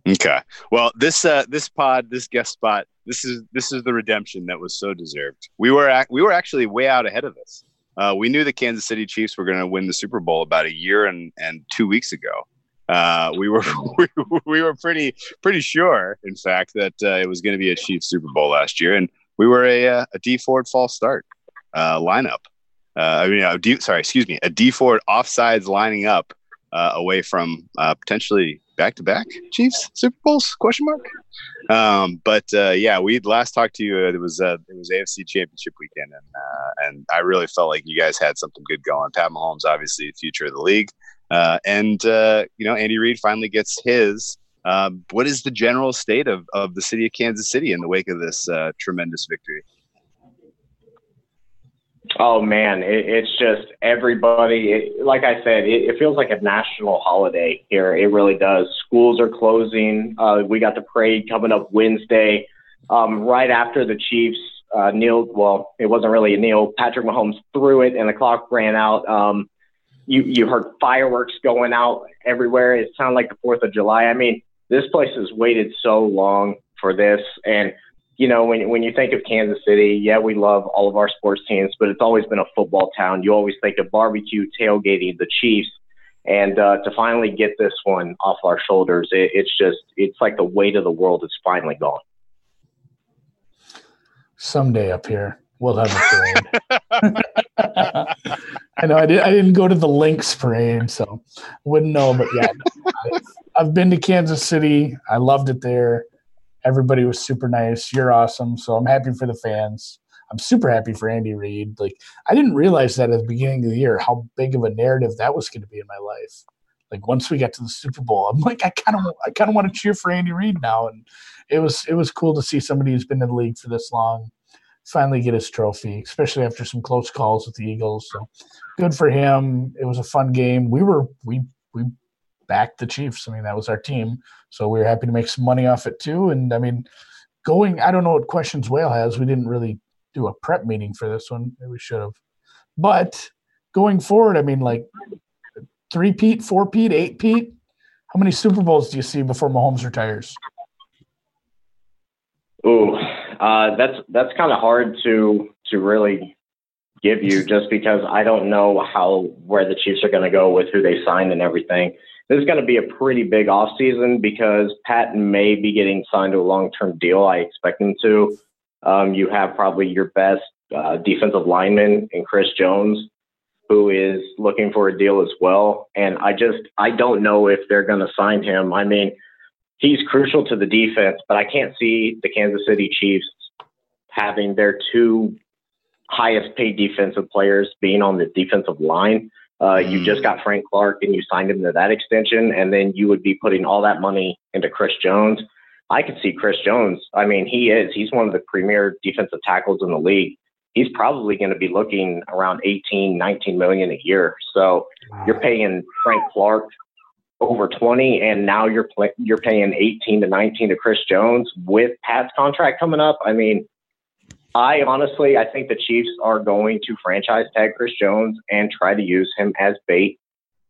Okay. Well, this uh, this pod, this guest spot, this is this is the redemption that was so deserved. We were ac- we were actually way out ahead of this. Uh, we knew the Kansas City Chiefs were going to win the Super Bowl about a year and and two weeks ago. Uh, we were we, we were pretty pretty sure, in fact, that uh, it was going to be a Chiefs Super Bowl last year, and we were a uh, a Dee Ford false start uh, lineup. Uh, I mean, a D, sorry, excuse me, a Dee Ford offsides lining up away from potentially back to back Chiefs Super Bowls? Question mark. Um, but uh, yeah, we last talked to you. Uh, it was uh, it was AFC Championship weekend, and uh, and I really felt like you guys had something good going. Pat Mahomes, obviously, future of the league, uh, and uh, you know Andy Reid finally gets his. Um, what is the general state of, of the city of Kansas City in the wake of this tremendous victory? Oh man, it, it's just everybody. It, like I said, it, it feels like a national holiday here. It really does. Schools are closing. Uh, we got the parade coming up Wednesday, um, right after the Chiefs uh, kneeled. Well, it wasn't really a kneel. Patrick Mahomes threw it, and the clock ran out. Um, you you heard fireworks going out everywhere. It sounded like the Fourth of July. I mean, this place has waited so long for this, and you know, when when you think of Kansas City, yeah, we love all of our sports teams, but it's always been a football town. You always think of barbecue, tailgating, the Chiefs, and uh, to finally get this one off our shoulders, it, it's just it's like the weight of the world is finally gone. someday up here we'll have a parade. I know I, did, I didn't go to the Lynx parade, so wouldn't know. But yeah, I've been to Kansas City. I loved it there. Everybody was super nice. You're awesome. So I'm happy for the fans. I'm super happy for Andy Reid. Like I didn't realize that at the beginning of the year how big of a narrative that was going to be in my life. Like once we got to the Super Bowl, I'm like I kind of I kind of want to cheer for Andy Reid now, and it was it was cool to see somebody who's been in the league for this long finally get his trophy, especially after some close calls with the Eagles. So good for him. It was a fun game. We were we we backed the Chiefs. I mean, that was our team. So we were happy to make some money off it too. And I mean, going I don't know what questions Whale has. We didn't really do a prep meeting for this one. We should have. But going forward, I mean like three Pete, four Pete, eight Pete. How many Super Bowls do you see before Mahomes retires? Ooh, uh, that's that's kind of hard to to really give you just because I don't know how where the Chiefs are going to go with who they signed and everything. This is going to be a pretty big offseason because Pat may be getting signed to a long term deal. I expect him to. Um, you have probably your best uh, defensive lineman in Chris Jones, who is looking for a deal as well. And I just I don't know if they're going to sign him. I mean he's crucial to the defense, but I can't see the Kansas City Chiefs having their two highest paid defensive players being on the defensive line. Uh, You Mm. just got Frank Clark and you signed him to that extension, and then you would be putting all that money into Chris Jones. I could see Chris Jones. I mean, he is. He's one of the premier defensive tackles in the league. He's probably going to be looking around 18, 19 million a year. So you're paying Frank Clark over 20 and now you're pl- you're paying 18 to 19 to Chris Jones with Pat's contract coming up. I mean, I honestly I think the Chiefs are going to franchise tag Chris Jones and try to use him as bait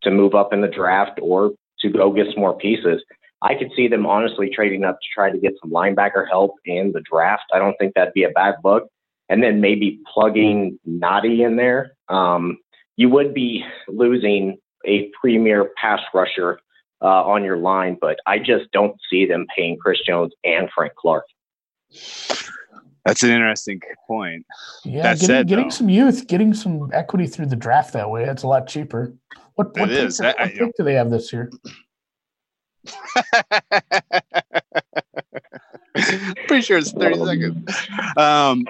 to move up in the draft or to go get some more pieces. I could see them honestly trading up to try to get some linebacker help in the draft. I don't think that'd be a bad look. And then maybe plugging Nnadi in there. Um, you would be losing a premier pass rusher uh, on your line, but I just don't see them paying Chris Jones and Frank Clark. That's an interesting point. Yeah, That getting, said, getting though- some youth, getting some equity through the draft that way, it's a lot cheaper. What, what, pick, what I- pick do they have this year? Pretty sure it's 30 seconds. Um,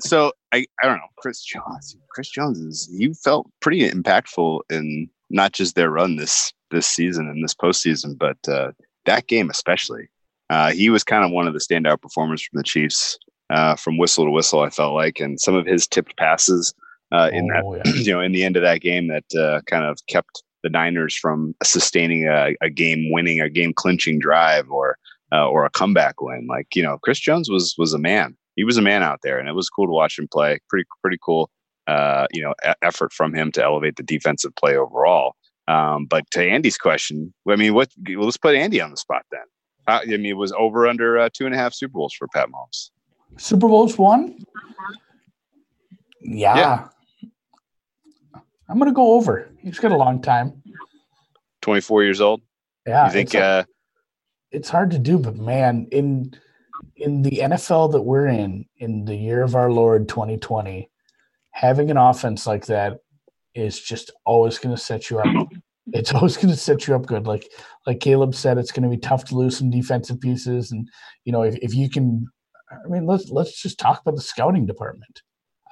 so I, I don't know. Chris Jones. Chris Jones is you felt pretty impactful in not just their run this this season and this postseason, but uh, that game especially. Uh, he was kind of one of the standout performers from the Chiefs uh, from whistle to whistle. I felt like, and some of his tipped passes uh, in that Oh, yeah. you know in the end of that game that uh, kind of kept the Niners from sustaining a, a game winning, a game clinching drive, or uh, or a comeback win. Like you know, Chris Jones was was a man. He was a man out there, and it was cool to watch him play. Pretty pretty cool. Uh, you know, e- effort from him to elevate the defensive play overall. Um, but to Andy's question, I mean, what? well, Let's put Andy on the spot then. Uh, I mean, it was over under uh, two and a half Super Bowls for Pat Mahomes. Super Bowls won? Yeah. Yeah. I'm going to go over. He's got a long time. Twenty four years old. Yeah. you think? it's, Uh, it's hard to do, but man, in in the NFL that we're in, in the year of our Lord 2020, having an offense like that is just always going to set you up. It's always going to set you up good. Like like Caleb said, it's going to be tough to lose some defensive pieces, and you know if, if you can, I mean let's let's just talk about the scouting department.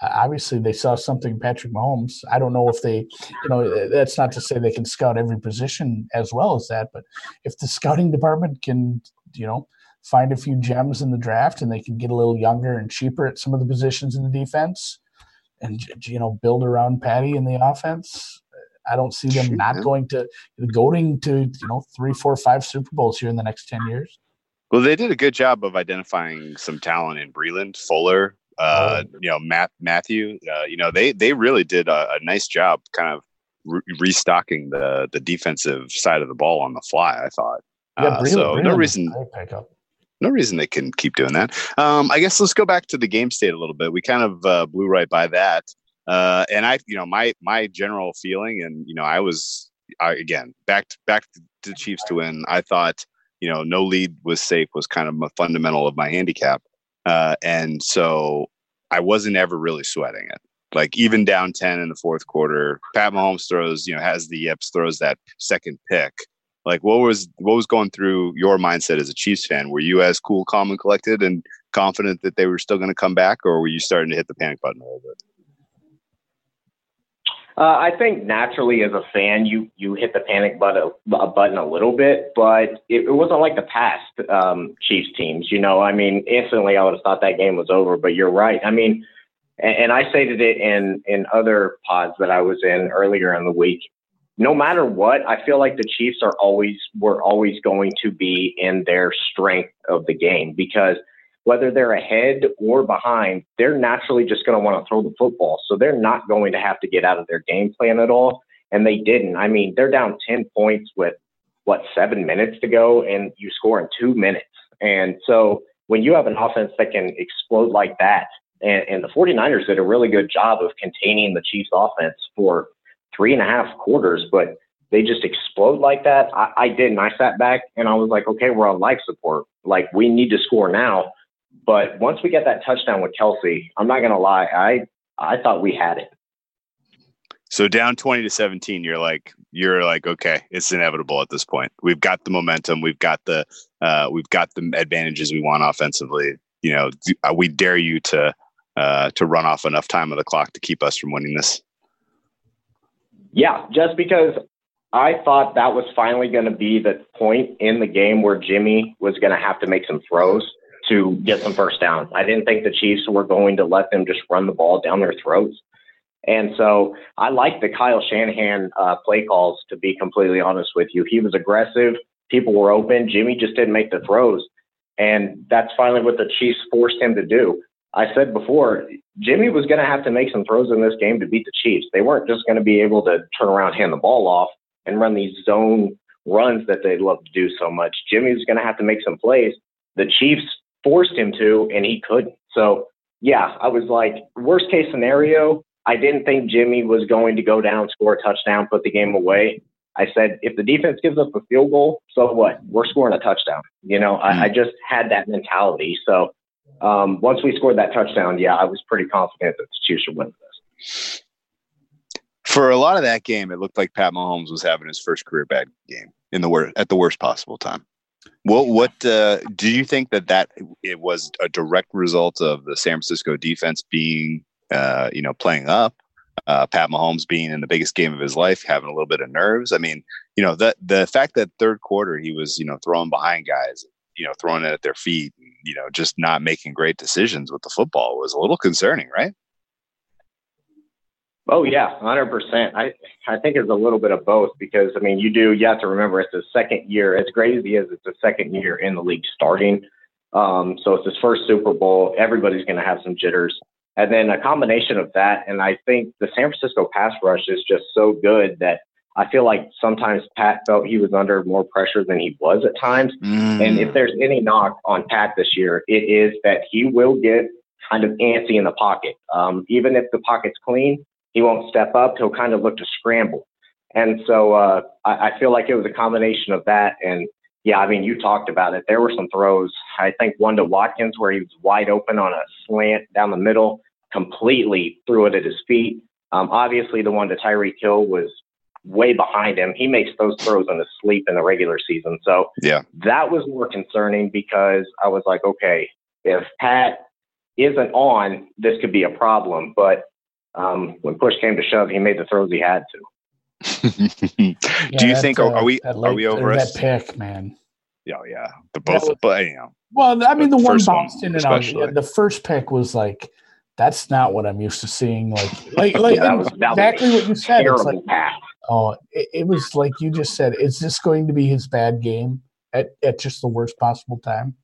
Uh, obviously, they saw something in Patrick Mahomes. I don't know if they, you know, that's not to say they can scout every position as well as that, but if the scouting department can, you know, find a few gems in the draft and they can get a little younger and cheaper at some of the positions in the defense and you know build around Patty in the offense, I don't see them not going to going to you know three, four, five Super Bowls here in the next ten years. Well, they did a good job of identifying some talent in Breeland, Fuller, uh, Oh. you know, Matt, Mathieu. Uh, you know, they they really did a, a nice job, kind of re- restocking the the defensive side of the ball on the fly. I thought. Uh, Breeland- so no Breeland is reason, no reason they can keep doing that. Um, I guess let's go back to the game state a little bit. We kind of uh, blew right by that, uh, and I, you know, my my general feeling, and you know, I was I, again back to, back to the Chiefs to win. I thought you know no lead was safe was kind of a fundamental of my handicap, uh, and so I wasn't ever really sweating it. Like even down ten in the fourth quarter, Pat Mahomes throws, you know, has the yips, throws that second pick. Like what was what was going through your mindset as a Chiefs fan? Were you as cool, calm, and collected, and confident that they were still going to come back, or were you starting to hit the panic button a little bit? Uh, I think naturally, as a fan, you you hit the panic button a, button a little bit, but it, it wasn't like the past um, Chiefs teams. You know, I mean, instantly I would have thought that game was over. But you're right. I mean, and, and I stated it in in other pods that I was in earlier in the week. No matter what, I feel like the Chiefs are always were always going to be in their strength of the game because whether they're ahead or behind, they're naturally just going to want to throw the football. So they're not going to have to get out of their game plan at all. And they didn't. I mean, they're down 10 points with what, seven minutes to go, and you score in two minutes. And so when you have an offense that can explode like that, and, and the 49ers did a really good job of containing the Chiefs offense for three and a half quarters, but they just explode like that. I, I didn't. I sat back and I was like, okay, we're on life support. Like we need to score now. But once we get that touchdown with Kelce, I'm not gonna lie, I I thought we had it. So down twenty to seventeen, you're like you're like okay, it's inevitable at this point. We've got the momentum, we've got the uh, we've got the advantages we want offensively. You know, uh, we dare you to uh, to run off enough time of the clock to keep us from winning this. Yeah, just because I thought that was finally going to be the point in the game where Jimmy was going to have to make some throws to get some first down. I didn't think the Chiefs were going to let them just run the ball down their throats. And so I like the Kyle Shanahan uh, play calls, to be completely honest with you. He was aggressive. People were open. Jimmy just didn't make the throws. And that's finally what the Chiefs forced him to do. I said before, Jimmy was going to have to make some throws in this game to beat the Chiefs. They weren't just going to be able to turn around, hand the ball off, and run these zone runs that they love to do so much. Jimmy was going to have to make some plays. The Chiefs forced him to, and he couldn't. So, yeah, I was like, worst case scenario, I didn't think Jimmy was going to go down, score a touchdown, put the game away. I said, if the defense gives up a field goal, so what? We're scoring a touchdown. You know, I, I just had that mentality. So, um, once we scored that touchdown, yeah, I was pretty confident that the Chiefs should win this. For a lot of that game, it looked like Pat Mahomes was having his first career bad game in the worst at the worst possible time. What what uh, do you think that that it was a direct result of the San Francisco defense being uh, you know playing up, uh, Pat Mahomes being in the biggest game of his life, having a little bit of nerves? I mean, you know the the fact that third quarter he was you know throwing behind guys, you know throwing it at their feet, you know just not making great decisions with the football was a little concerning, right? Oh yeah, hundred percent. I I think it's a little bit of both because I mean you do you have to remember it's his second year. As great as he is, it's the second year in the league starting. Um, so it's his first Super Bowl. Everybody's going to have some jitters, and then a combination of that. And I think the San Francisco pass rush is just so good that I feel like sometimes Pat felt he was under more pressure than he was at times. Mm. And if there's any knock on Pat this year, it is that he will get kind of antsy in the pocket. Um, even if the pocket's clean, he won't step up. He'll kind of look to scramble. And so uh, I, I feel like it was a combination of that. And yeah, I mean, you talked about it. There were some throws. I think one to Watkins where he was wide open on a slant down the middle, completely threw it at his feet. Um, obviously, the one to Tyreek Hill was way behind him. He makes those throws in his sleep in the regular season. So yeah, that was more concerning because I was like, okay, if Pat isn't on, this could be a problem. But um, when push came to shove, he made the throws he had to. yeah, Do you think uh, are we late, are we over that pick, man? Yeah, yeah, the both, was, but you know. Well, I mean, the, the one Boston one, and I, the first pick was like, that's not what I'm used to seeing. Like, like, like yeah, was, exactly what you said. It's like, oh, it, it was like you just said. Is this going to be his bad game at at just the worst possible time?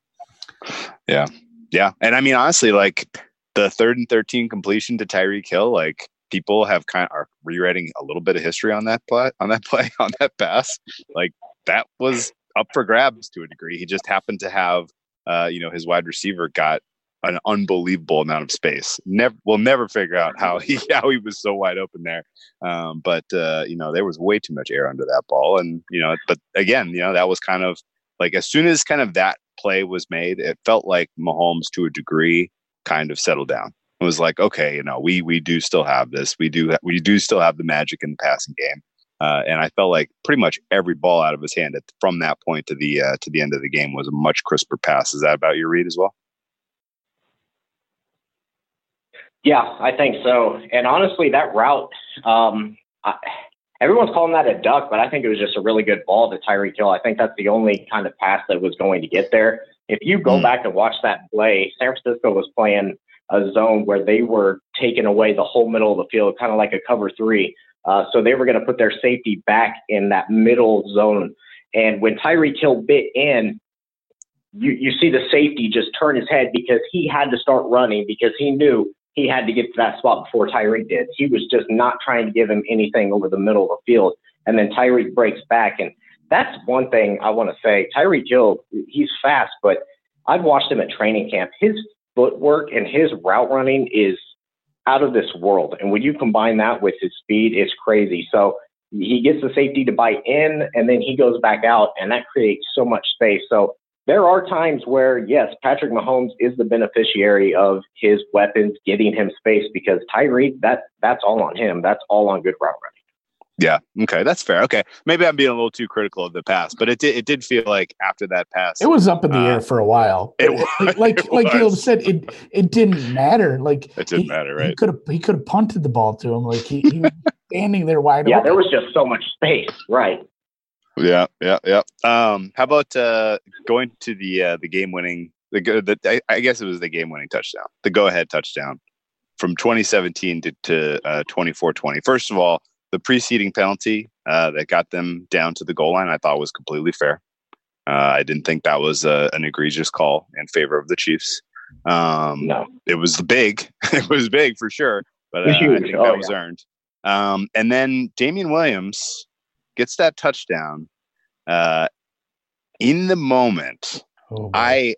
Yeah, yeah, and I mean, honestly, like the third and 13 completion to Tyreek Hill, like people have kind of are rewriting a little bit of history on that play, on that play, on that pass. Like that was up for grabs to a degree. He just happened to have, uh, you know, his wide receiver got an unbelievable amount of space. Never, we'll never figure out how he how he was so wide open there. Um, but uh, you know, there was way too much air under that ball, and you know, but again, you know, that was kind of like as soon as kind of that play was made, it felt like Mahomes to a degree kind of settled down. It was like, okay, you know, we we do still have this. We do we do still have the magic in the passing game. Uh, and I felt like pretty much every ball out of his hand at, from that point to the uh, to the end of the game was a much crisper pass. Is that about your read as well? Yeah, I think so. And honestly, that route, um, I, everyone's calling that a duck, but I think it was just a really good ball to Tyreek Hill. I think that's the only kind of pass that was going to get there. If you go mm. back and watch that play, San Francisco was playing a zone where they were taking away the whole middle of the field, kind of like a cover three. Uh, so they were going to put their safety back in that middle zone. And when Tyreek Hill bit in, you, you see the safety just turn his head because he had to start running because he knew he had to get to that spot before Tyreek did. He was just not trying to give him anything over the middle of the field. And then Tyreek breaks back. And that's one thing I want to say. Tyreek Hill, he's fast, but I've watched him at training camp. His footwork and his route running is out of this world. And when you combine that with his speed, it's crazy. So he gets the safety to bite in and then he goes back out, and that creates so much space. So there are times where, yes, Patrick Mahomes is the beneficiary of his weapons getting him space because Tyreek, that that's all on him. That's all on good route running. Yeah. Okay. That's fair. Okay. Maybe I'm being a little too critical of the pass, but it did. It did feel like after that pass, it was up in the uh, air for a while. It was, like like, it like Caleb said, it it didn't matter. Like it didn't he, matter, right? He could have he could have punted the ball to him. Like he, he was standing there wide open. yeah, open. there was just so much space. Right. Yeah. Yeah. Yeah. Um. How about uh going to the uh the game winning the the I, I guess it was the game winning touchdown, the go ahead touchdown from 2017 to to uh, 24-20. First of all the preceding penalty uh, that got them down to the goal line, I thought was completely fair. Uh, I didn't think that was a, an egregious call in favor of the Chiefs. Um, no, it was big. it was big for sure, but uh, I think oh, that was yeah. earned. Um, and then Damien Williams gets that touchdown. Uh, in the moment, oh, I,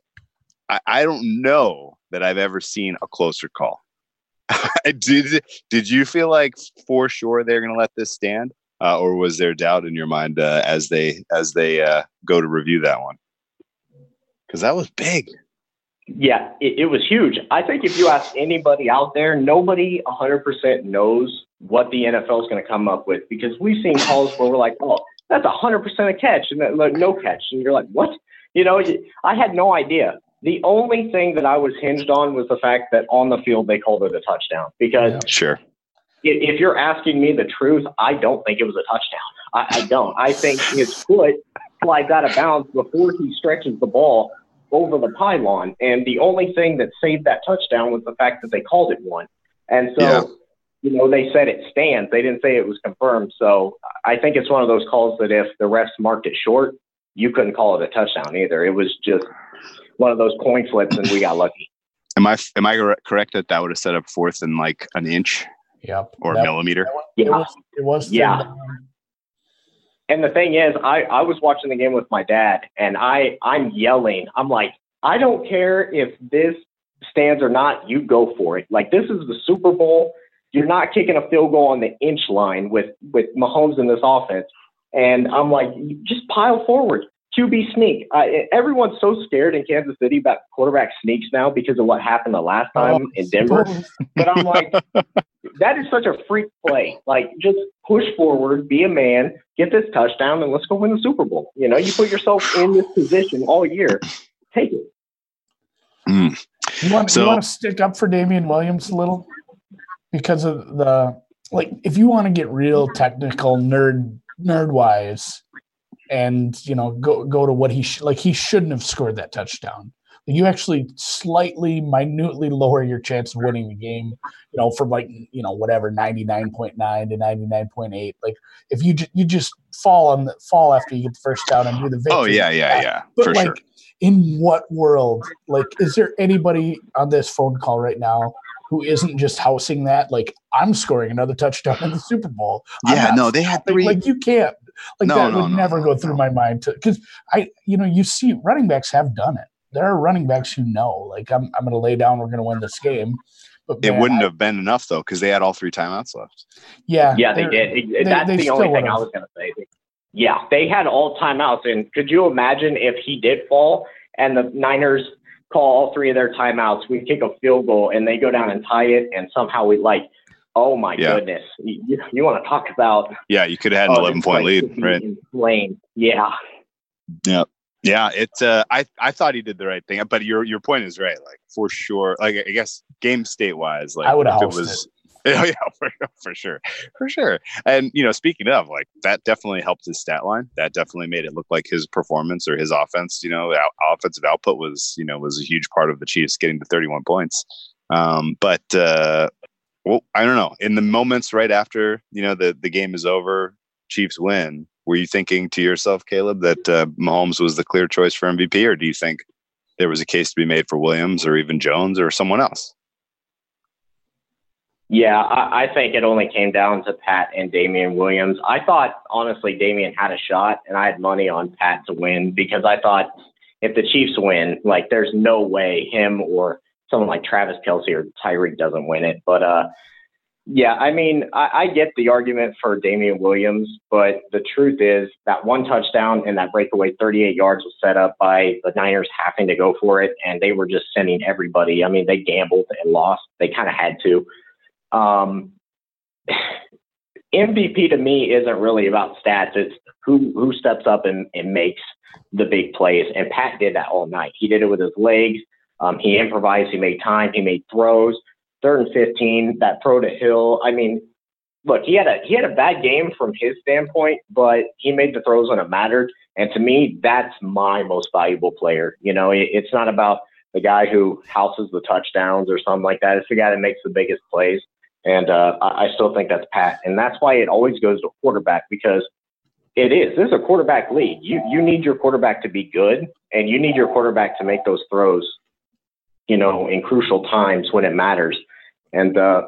I I don't know that I've ever seen a closer call. did did you feel like for sure they're going to let this stand, uh, or was there doubt in your mind uh, as they as they uh, go to review that one? Because that was big. Yeah, it, it, was huge. I think if you ask anybody out there, nobody 100% knows what the NFL is going to come up with because we've seen calls where we're like, oh, that's 100% a catch and like, no catch. And you're like, what? You know, I had no idea. The only thing that I was hinged on was the fact that on the field they called it a touchdown because sure. If you're asking me the truth, I don't think it was a touchdown. I, I don't. I think his foot slides out of bounds before he stretches the ball over the pylon. And the only thing that saved that touchdown was the fact that they called it one. And so, yeah. you know, they said it stands. They didn't say it was confirmed. So I think it's one of those calls that if the refs marked it short, you couldn't call it a touchdown either. It was just one of those coin flips, and we got lucky. Am I am I correct that that would have set up fourth in like an inch? Yep. Or that, millimeter? yeah. It was. It was yeah. And the thing is, I, I was watching the game with my dad and I, I'm yelling. I'm like, I don't care if this stands or not, you go for it. Like this is the Super Bowl. You're not kicking a field goal on the inch line with, with Mahomes in this offense. And I'm like, just pile forward. QB sneak. Uh, everyone's so scared in Kansas City about quarterback sneaks now because of what happened the last time oh, in Denver. but I'm like, that is such a freak play. Like, just push forward, be a man, get this touchdown, and let's go win the Super Bowl. You know, you put yourself in this position all year, take it. Mm. You want, so, you want to stick up for Damien Williams a little because of the like. If you want to get real technical, nerd nerd wise, and you know go go to what he sh- like he shouldn't have scored that touchdown. You actually slightly minutely lower your chance of winning the game you know from like you know whatever 99.9 to 99.8 like if you ju- you just fall on the fall after you get the first down and do the oh, victory. oh yeah yeah yeah but for like sure. in what world like is there anybody on this phone call right now who isn't just housing that like i'm scoring another touchdown in the super bowl? Yeah no they had three like you can't like no, that no, would no, never go through my mind to because I you know you see running backs have done it. There are running backs who know like I'm I'm going to lay down. We're going to win this game. But it wouldn't I, have been enough though because they had all three timeouts left. Yeah, yeah, they did. They, That's they the only thing I was going to say. Yeah, they had all timeouts, and could you imagine if he did fall and the Niners call all three of their timeouts, we kick a field goal, and they go down and tie it, and somehow we like Oh my yeah. goodness! You, you, want to talk about? Yeah, you could have had an oh, eleven point lead, right? Lane, yeah, yeah, yeah. It's uh, I I thought he did the right thing, but your your point is right. Like for sure, like I guess game state wise, like I would have it was. It. Oh, yeah, for, for sure, for sure. And you know, speaking of, like that definitely helped his stat line. That definitely made it look like his performance or his offense. You know, out, offensive output was you know was a huge part of the Chiefs getting to 31 points. Um, but uh, well, I don't know. In the moments right after you know the the game is over, Chiefs win. Were you thinking to yourself, Caleb, that uh, Mahomes was the clear choice for MVP, or do you think there was a case to be made for Williams or even Jones or someone else? Yeah, I, I think it only came down to Pat and Damien Williams. I thought honestly Damien had a shot, and I had money on Pat to win because I thought if the Chiefs win, like there's no way him or someone like Travis Kelce or Tyreek doesn't win it. But uh, yeah, I mean, I, I get the argument for Damien Williams, but the truth is that one touchdown and that breakaway 38 yards was set up by the Niners having to go for it, and they were just sending everybody. I mean, they gambled and lost. They kind of had to. Um, MVP to me isn't really about stats. It's who who steps up and, and makes the big plays. And Pat did that all night. He did it with his legs. Um, he improvised. He made time. He made throws. Third and 15, that throw to Hill. I mean, look, he had a he had a bad game from his standpoint, but he made the throws when it mattered. And to me, that's my most valuable player. You know, it, it's not about the guy who houses the touchdowns or something like that. It's the guy that makes the biggest plays. And uh, I, I still think that's Pat. And that's why it always goes to quarterback because it is. This is a quarterback league. You you need your quarterback to be good, and you need your quarterback to make those throws you know, in crucial times when it matters. And uh,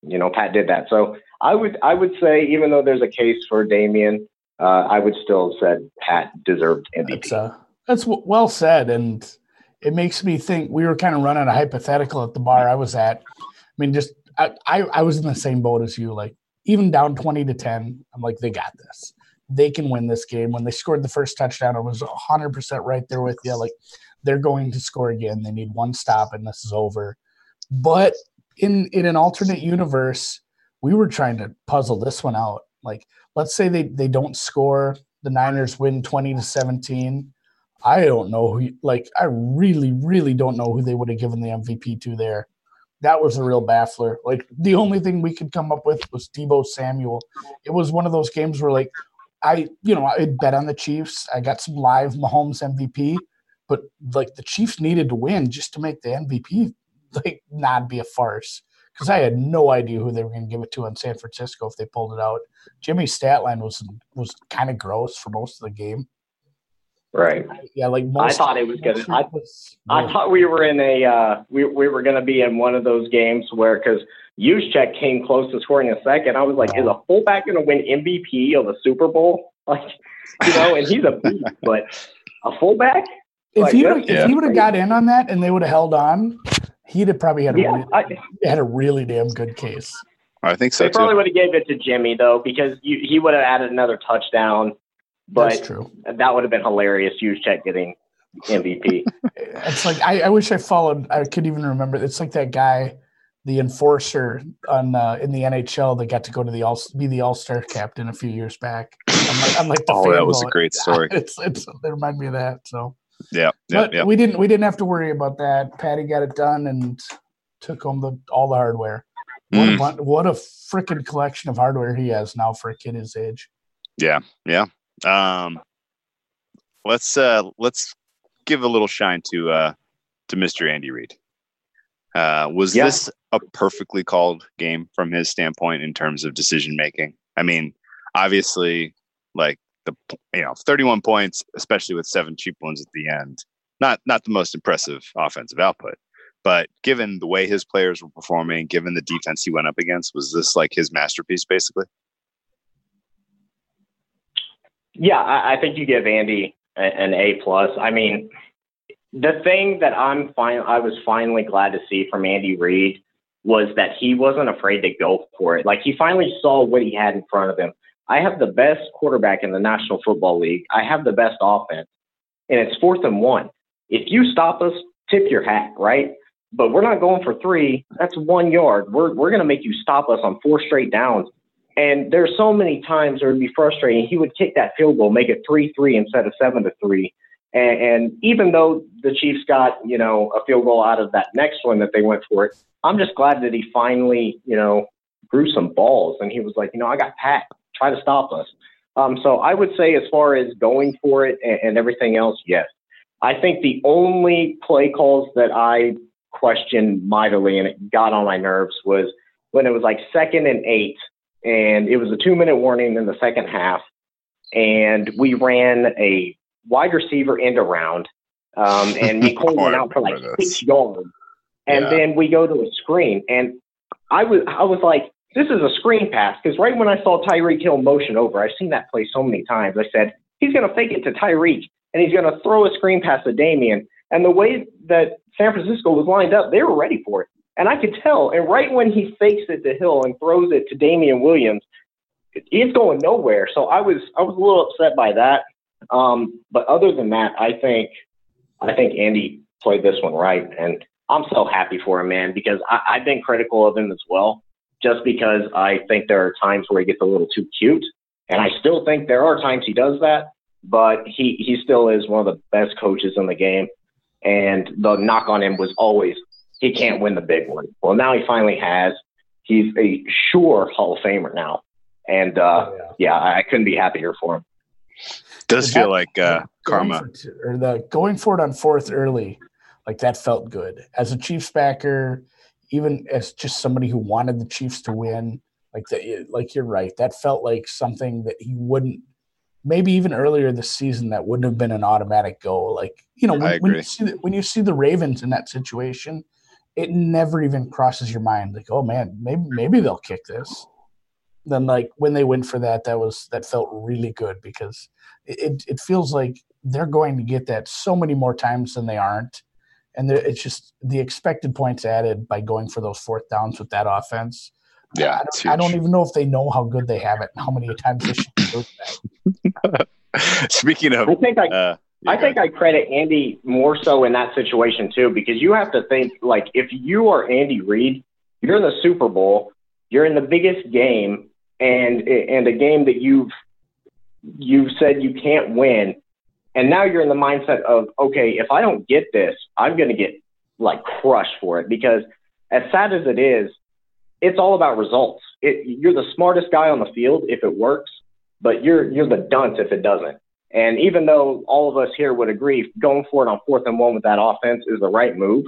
you know, Pat did that. So I would I would say even though there's a case for Damien, uh, I would still have said Pat deserved MVP. That's, uh, that's well said, and it makes me think. We were kind of running a hypothetical at the bar I was at. I mean, just I, I, I was in the same boat as you. Like even down twenty to ten, I'm like they got this. They can win this game. When they scored the first touchdown, I was 100 percent right there with you. Like they're going to score again. They need one stop, and this is over. But in in an alternate universe, we were trying to puzzle this one out. Like, let's say they they don't score, the Niners win twenty to seventeen. I don't know who. Like, I really, really don't know who they would have given the MVP to there. That was a real baffler. Like, the only thing we could come up with was Deebo Samuel. It was one of those games where, like, I, you know, I bet on the Chiefs. I got some live Mahomes MVP, but like the Chiefs needed to win just to make the MVP like not be a farce. Because I had no idea who they were going to give it to in San Francisco if they pulled it out. Jimmy's stat line was was kind of gross for most of the game. Right. Yeah, like I thought it was gonna. I, I thought we were in a uh, we we were gonna be in one of those games where because Juszczyk came close to scoring a second. I was like, is a fullback gonna win MVP of the Super Bowl? Like, you know, and he's a beast, but a fullback. If Like, he that's would if he would have got in on that and they would have held on, he'd have probably had a Yeah, really, I, had a really damn good case. I think so they probably too. would have gave it to Jimmy though because you, he would have added another touchdown. That's true. that would have been hilarious. Juszczyk getting MVP. It's like I, I wish I followed. I could even remember. It's like that guy, the enforcer on uh, in the NHL that got to go to the all be the All Star captain a few years back. I'm like, I'm like Oh, that was a great story. It's it's it reminded me of that. So, Yeah, yeah, but yeah. we didn't we didn't have to worry about that. Patty got it done and took home the all the hardware. What a Mm. bun- what a freaking collection of hardware he has now for a kid his age. Yeah, yeah. Um, let's uh, let's give a little shine to uh, to Mr. Andy Reid. Uh, was Yeah. this a perfectly called game from his standpoint in terms of decision making? I mean, obviously, like the you know, thirty-one points, especially with seven cheap ones at the end, not not the most impressive offensive output. But given the way his players were performing, given the defense he went up against, was this like his masterpiece, basically? Yeah, I, I think you give Andy an A plus. I mean, the thing that I'm fine, I was finally glad to see from Andy Reid was that he wasn't afraid to go for it. Like he finally saw what he had in front of him. I have the best quarterback in the National Football League. I have the best offense, and it's fourth and one. If you stop us, tip your hat, right? But we're not going for three. That's one yard. We're we're gonna make you stop us on four straight downs. And there's so many times it'd be frustrating. He would kick that field goal, make it three three instead of seven to three. And, and even though the Chiefs got you know a field goal out of that next one that they went for it, I'm just glad that he finally you know grew some balls and he was like, you know, I got Pat, try to stop us. Um, so I would say as far as going for it and, and everything else, yes. I think the only play calls that I questioned mightily and it got on my nerves was when it was like second and eight and it was a two minute warning in the second half and we ran a wide receiver end around um, and Mecole Oh, went out for like this. six yards and Yeah. then we go to a screen and I was I was like this is a screen pass because right when I saw Tyreek Hill motion over I've seen that play so many times I said he's going to fake it to Tyreek and he's going to throw a screen pass to Damien. And the way that San Francisco was lined up they were ready for it. And I could tell and right when he fakes it to Hill and throws it to Damien Williams it's going nowhere. So I was I was a little upset by that. Um, but other than that I think I think Andy played this one right and I'm so happy for him, man, because I, I've been critical of him as well, just because I think there are times where he gets a little too cute. And I still think there are times he does that, but he, he still is one of the best coaches in the game. And the knock on him was always he can't win the big one. Well, now he finally has. He's a sure Hall of Famer now. And uh, yeah. yeah, I, I couldn't be happier for him. Does Is feel like uh, Going karma. for or the going for it on fourth early, like that felt good. As a Chiefs backer, even as just somebody who wanted the Chiefs to win, like that, like you're right, that felt like something that he wouldn't. Maybe even earlier this season, that wouldn't have been an automatic goal. Like you know, when, when you see the, when you see the Ravens in that situation, it never even crosses your mind like, oh man, maybe maybe they'll kick this. Then like when they went for that, that was that felt really good because it, it feels like they're going to get that so many more times than they aren't. And there- it's just the expected points added by going for those fourth downs with that offense. Yeah, I it's don't, I don't even know if they know how good they have it and how many times they should do that. Speaking of I think I uh, I think I credit Andy more so in that situation too, because you have to think like if you are Andy Reid, you're in the Super Bowl, you're in the biggest game, and and a game that you've you've said you can't win, and now you're in the mindset of okay, if I don't get this, I'm going to get like crushed for it because as sad as it is, it's all about results. It, you're the smartest guy on the field if it works, but you're you're the dunce if it doesn't. And even though all of us here would agree going for it on fourth and one with that offense is the right move,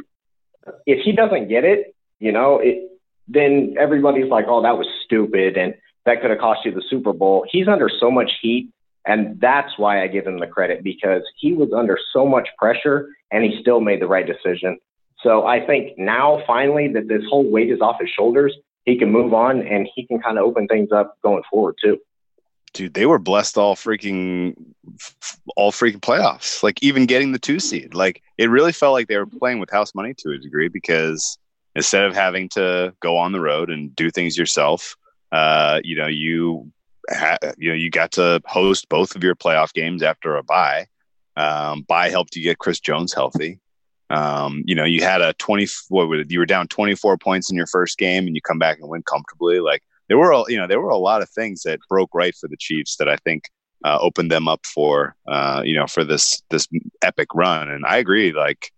if he doesn't get it, you know, it, then everybody's like, oh, that was stupid and that could have cost you the Super Bowl. He's under so much heat. And that's why I give him the credit because he was under so much pressure and he still made the right decision. So I think now finally that this whole weight is off his shoulders, he can move on and he can kind of open things up going forward too dude, they were blessed all freaking all freaking playoffs. Like even getting the two seed. Like it really felt like they were playing with house money to a degree because instead of having to go on the road and do things yourself, uh, you know, you ha- you know, you got to host both of your playoff games after a bye. Um, bye helped you get Chris Jones healthy. Um, you know, you had a 20, what would you were down 24 points in your first game and you come back and win comfortably. Like there were you know there were a lot of things that broke right for the Chiefs that I think uh, opened them up for uh, you know for this this epic run. And I agree, like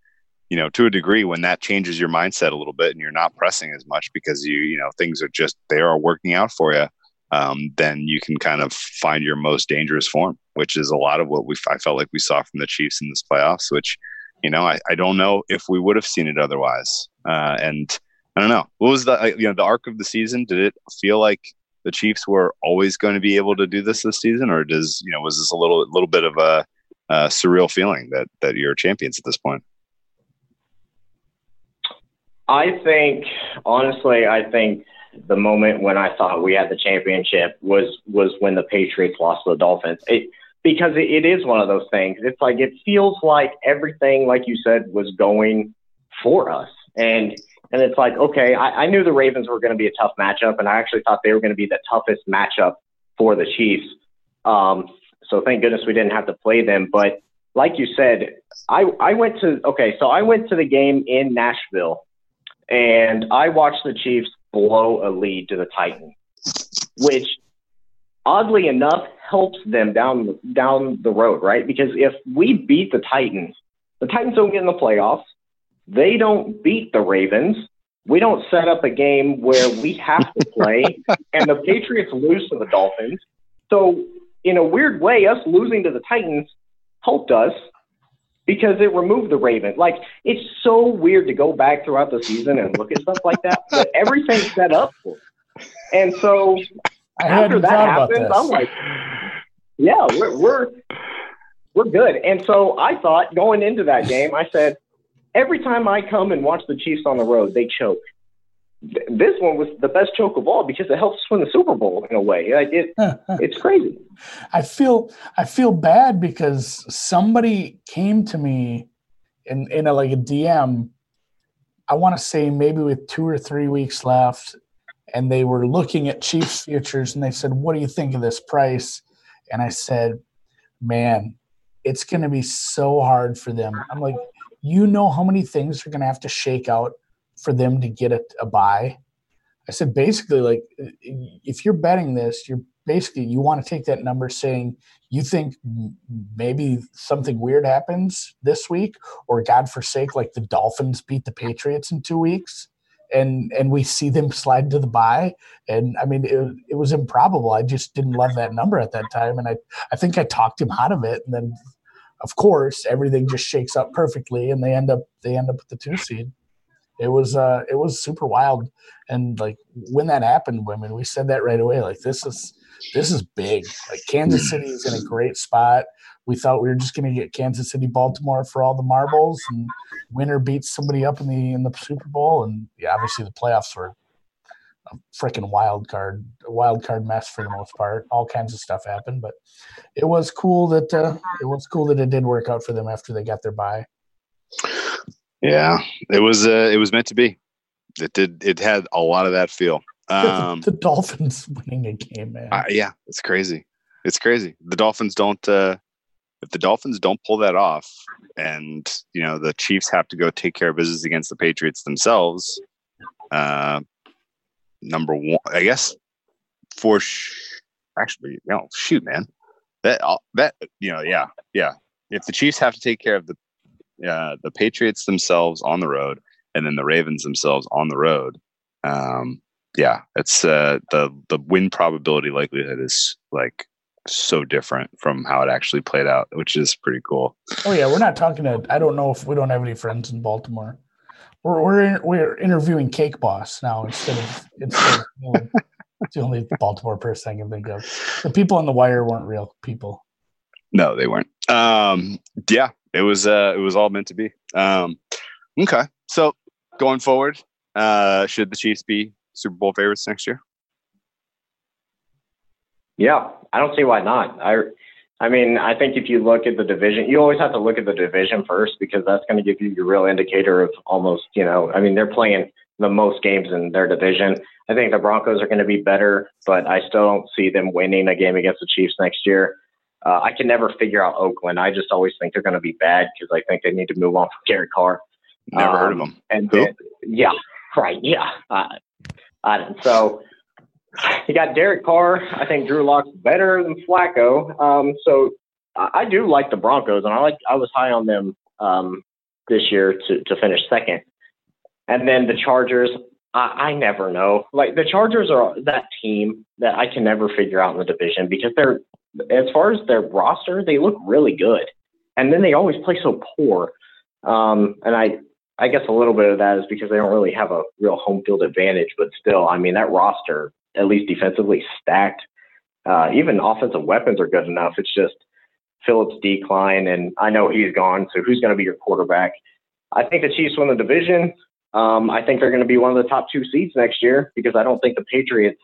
you know to a degree, when that changes your mindset a little bit and you're not pressing as much because you you know things are just they are working out for you. Um, then you can kind of find your most dangerous form, which is a lot of what we I felt like we saw from the Chiefs in this playoffs. Which you know I, I don't know if we would have seen it otherwise. Uh, and I don't know. What was the you know the arc of the season? Did it feel like the Chiefs were always going to be able to do this this season, or does you know was this a little little bit of a, a surreal feeling that that you're champions at this point? I think honestly, I think the moment when I thought we had the championship was was when the Patriots lost to the Dolphins. It, because it, it is one of those things. It's like it feels like everything, like you said, was going for us, and and it's like, okay, I, I knew the Ravens were going to be a tough matchup, and I actually thought they were going to be the toughest matchup for the Chiefs. Um, so thank goodness we didn't have to play them. But like you said, I, I went to, okay, so I went to the game in Nashville, and I watched the Chiefs blow a lead to the Titans, which oddly enough helps them down down the road, right? Because if we beat the Titans, the Titans don't get in the playoffs. They don't beat the Ravens. We don't set up a game where we have to play, and the Patriots lose to the Dolphins. So, in a weird way, us losing to the Titans helped us because it removed the Raven. Like, it's so weird to go back throughout the season and look at stuff like that, but everything's set up for. It. And so, I after that happens, I'm like, yeah, we're, we're we're good. And so I thought going into that game, I said, every time I come and watch the Chiefs on the road, they choke. This one was the best choke of all because it helps win the Super Bowl in a way. It, it's crazy. I feel I feel bad because somebody came to me in in a, like a DM. I want to say maybe with two or three weeks left, and they were looking at Chiefs futures, and they said, "What do you think of this price?" And I said, "Man, it's going to be so hard for them." I'm like, you know how many things are going to have to shake out for them to get a, a bye. I said basically, like if you're betting this, you're basically you want to take that number saying you think maybe something weird happens this week, or God forsake, like the Dolphins beat the Patriots in two weeks, and and we see them slide to the bye. And I mean, it, it was improbable. I just didn't love that number at that time, and I I think I talked him out of it, and then of course, everything just shakes up perfectly, and they end up they end up with the two seed. It was uh, it was super wild, and like when that happened, women, we said that right away. Like this is this is big. Like Kansas City is in a great spot. We thought we were just going to get Kansas City, Baltimore for all the marbles, and winner beats somebody up in the in the Super Bowl, and yeah, obviously the playoffs were a freaking wild card, a wild card mess for the most part. All kinds of stuff happened, but it was cool that uh, it was cool that it did work out for them after they got their bye. Yeah, it was uh, it was meant to be. It did. It had a lot of that feel. Um, the, the, Dolphins winning a game, man. Uh, yeah, it's crazy. It's crazy. The Dolphins don't. Uh, if the Dolphins don't pull that off, and you know the Chiefs have to go take care of business against the Patriots themselves, uh, number one, I guess, for sh- actually, you know, shoot, man, that that you know, yeah, yeah. If the Chiefs have to take care of the uh, the Patriots themselves on the road, and then the Ravens themselves on the road, um, yeah, it's uh, the the win probability likelihood is like so different from how it actually played out, which is pretty cool. Oh yeah, we're not talking to. I don't know if we don't have any friends in Baltimore. We're we're we're interviewing Cake Boss now instead of instead of, you know, it's the only Baltimore person I can think of. The people on the wire weren't real people. No, they weren't. Um, yeah, it was uh, it was all meant to be. Um, okay, so going forward, uh, should the Chiefs be Super Bowl favorites next year? Yeah, I don't see why not. I, I mean, I think if you look at the division, you always have to look at the division first because that's going to give you your real indicator of almost, you know, I mean, they're playing the most games in their division. I think the Broncos are going to be better, but I still don't see them winning a game against the Chiefs next year. Uh, I can never figure out Oakland. I just always think they're going to be bad because I think they need to move on from Derek Carr. Never um, heard of um, them. And then, yeah, right, yeah. Uh, I, so you got Derek Carr. I think Drew Lock's better than Flacco. Um, so I, I do like the Broncos, and I like I was high on them um, this year to to finish second. And then the Chargers. I, I never know. Like the Chargers are that team that I can never figure out in the division because they're as far as their roster, they look really good, and then they always play so poor. Um, and I I guess a little bit of that is because they don't really have a real home field advantage, but still, I mean, that roster, at least defensively, stacked. Uh, even offensive weapons are good enough. It's just Philip's decline, and I know he's gone. So who's going to be your quarterback? I think the Chiefs win the division. Um, I think they're going to be one of the top two seeds next year because I don't think the Patriots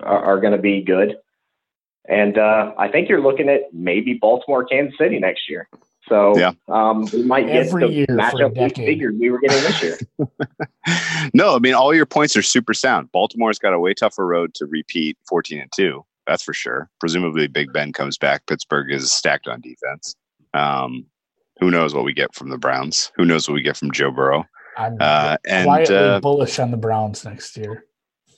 are, are going to be good. And uh, I think you're looking at maybe Baltimore, Kansas City next year. So yeah. um, we might get Every the year for matchup we figured we were getting this year. no, I mean all your points are super sound. Baltimore's got a way tougher road to repeat 14 and 2. That's for sure. Presumably Big Ben comes back. Pittsburgh is stacked on defense. Um, who knows what we get from the Browns? Who knows what we get from Joe Burrow? I'm Uh, and quietly uh, bullish on the Browns next year.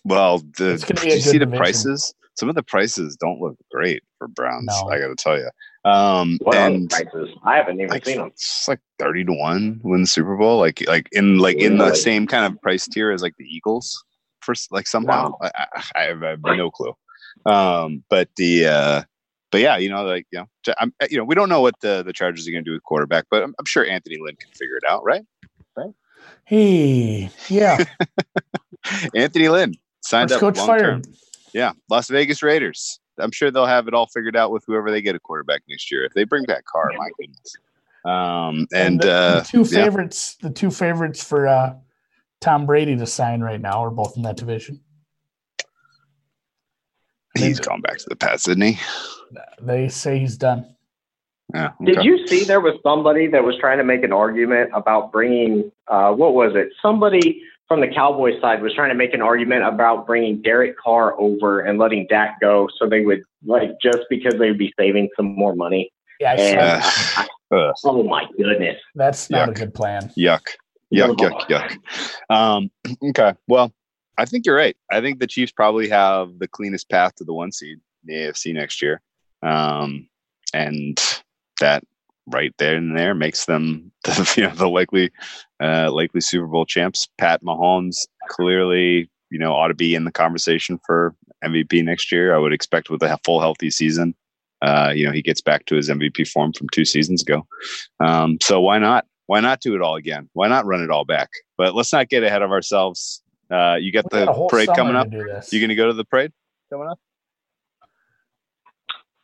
well, the, It's gonna be did a you see good the prices? Some of the prices don't look great for Browns. No. I got to tell you. Um, What are the and prices? I haven't even like seen them. it's like 30 to 1 win the super bowl like like in like in the same kind of price tier as like the eagles for like somehow Wow. I, I, I have, I have no clue um but the uh but yeah you know like you know j- I'm, you know we don't know what the the chargers are going to do with quarterback but I'm, I'm sure anthony lynn can figure it out right Right. Hey, yeah, anthony lynn signed first up coach long term fired. Yeah las vegas raiders i'm sure they'll have it all figured out with whoever they get a quarterback next year if they bring back Carr, my goodness um and, the, uh the two yeah. favorites, the two favorites for uh, Tom Brady to sign right now are both in that division. he's gone back to the pats didn't he They say he's done. yeah Did you see there was somebody that was trying to make an argument about bringing, uh, what was it? Somebody from the Cowboys side was trying to make an argument about bringing Derek Carr over and letting Dak go so they would, like, just because they would be saving some more money. Yeah, I And- saw, Uh. Oh, my goodness. that's not a good plan. Yuck. Yuck, yuck, yuck. Um, okay. Well, I think you're right. I think the Chiefs probably have the cleanest path to the one seed in the AFC next year. Um, and that right there and there makes them the, you know, the likely uh, likely Super Bowl champs. Pat Mahomes clearly, you know, ought to be in the conversation for MVP next year. I would expect with a full healthy season. Uh, you know, he gets back to his MVP form from two seasons ago. Um, so why not? Why not do it all again? Why not run it all back? But let's not get ahead of ourselves. Uh, you got We the whole parade coming up. do this. You going to go to the parade coming up?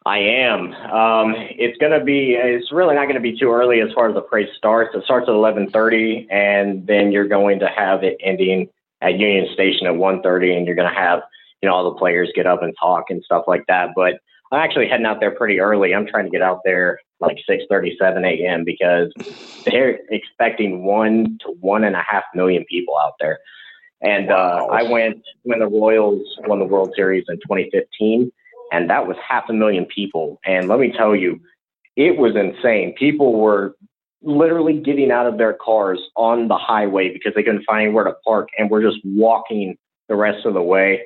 I am. Um, it's going to be. It's really not going to be too early as far as the parade starts. It starts at eleven thirty, and then you're going to have it ending at Union Station at one thirty, and you're going to have you know all the players get up and talk and stuff like that. But I'm actually heading out there pretty early. I'm trying to get out there like six thirty, seven a.m. because they're expecting one to one and a half million people out there. And uh, Wow. I went when the Royals won the World Series in 2015 and that was half a million people. And let me tell you, it was insane. People were literally getting out of their cars on the highway because they couldn't find anywhere to park and we're just walking the rest of the way.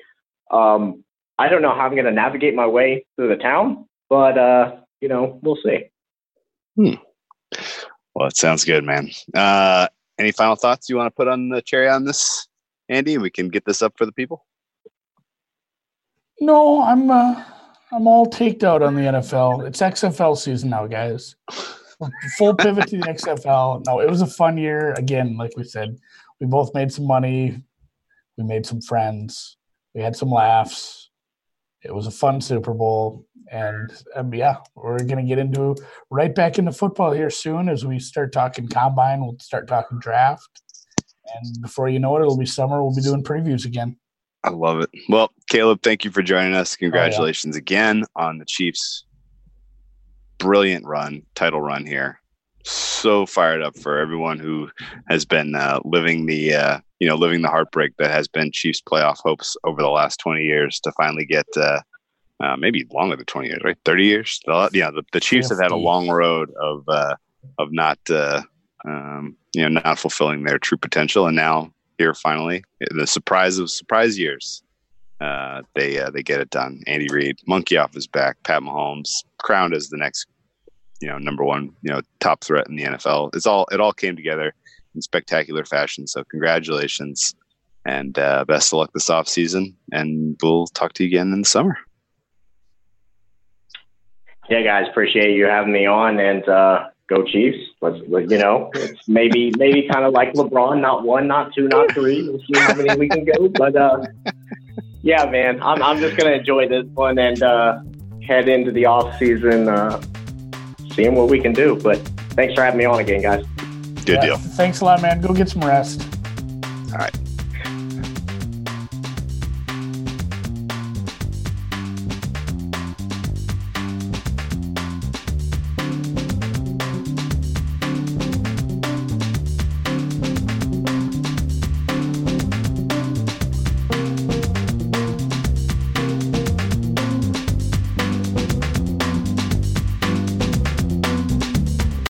Um, I don't know how I'm going to navigate my way through the town, but uh, you know, we'll see. Hmm. Well, it sounds good, man. Uh, any final thoughts you want to put on the cherry on this, Andy? We can get this up for the people. No, I'm uh, I'm all taked out on the NFL. It's XFL season now, guys. Full pivot to the XFL. No, it was a fun year. Again, like we said, we both made some money. We made some friends. We had some laughs. It was a fun Super Bowl. And yeah, we're going to get into right back into football here soon as we start talking combine. We'll start talking draft. And before you know it, it'll be summer. We'll be doing previews again. I love it. Well, Caleb, thank you for joining us. Congratulations oh, yeah. again on the Chiefs' brilliant run, title run here. So fired up for everyone who has been uh, living the uh, you know living the heartbreak that has been Chiefs playoff hopes over the last twenty years to finally get uh, uh maybe longer than twenty years, right? Thirty years. The, yeah, the, the Chiefs have had a long road of uh, of not uh, um, you know not fulfilling their true potential, and now here finally the surprise of surprise years. Uh, they uh, they get it done. Andy Reid, monkey off his back. Pat Mahomes crowned as the next, you know, number one, you know, top threat in the NFL. It's all it all came together in spectacular fashion. So congratulations and uh, best of luck this off season. And we'll talk to you again in the summer. Yeah, guys, appreciate you having me on, and uh, go Chiefs. Let's, you know, it's maybe maybe kind of like LeBron, not one, not two, not three. We'll see how many we can go. But uh, yeah, man, I'm I'm just gonna enjoy this one and uh, head into the off season, uh, seeing what we can do. But thanks for having me on again, guys. Good yeah, deal. Thanks a lot, man. Go get some rest. All right.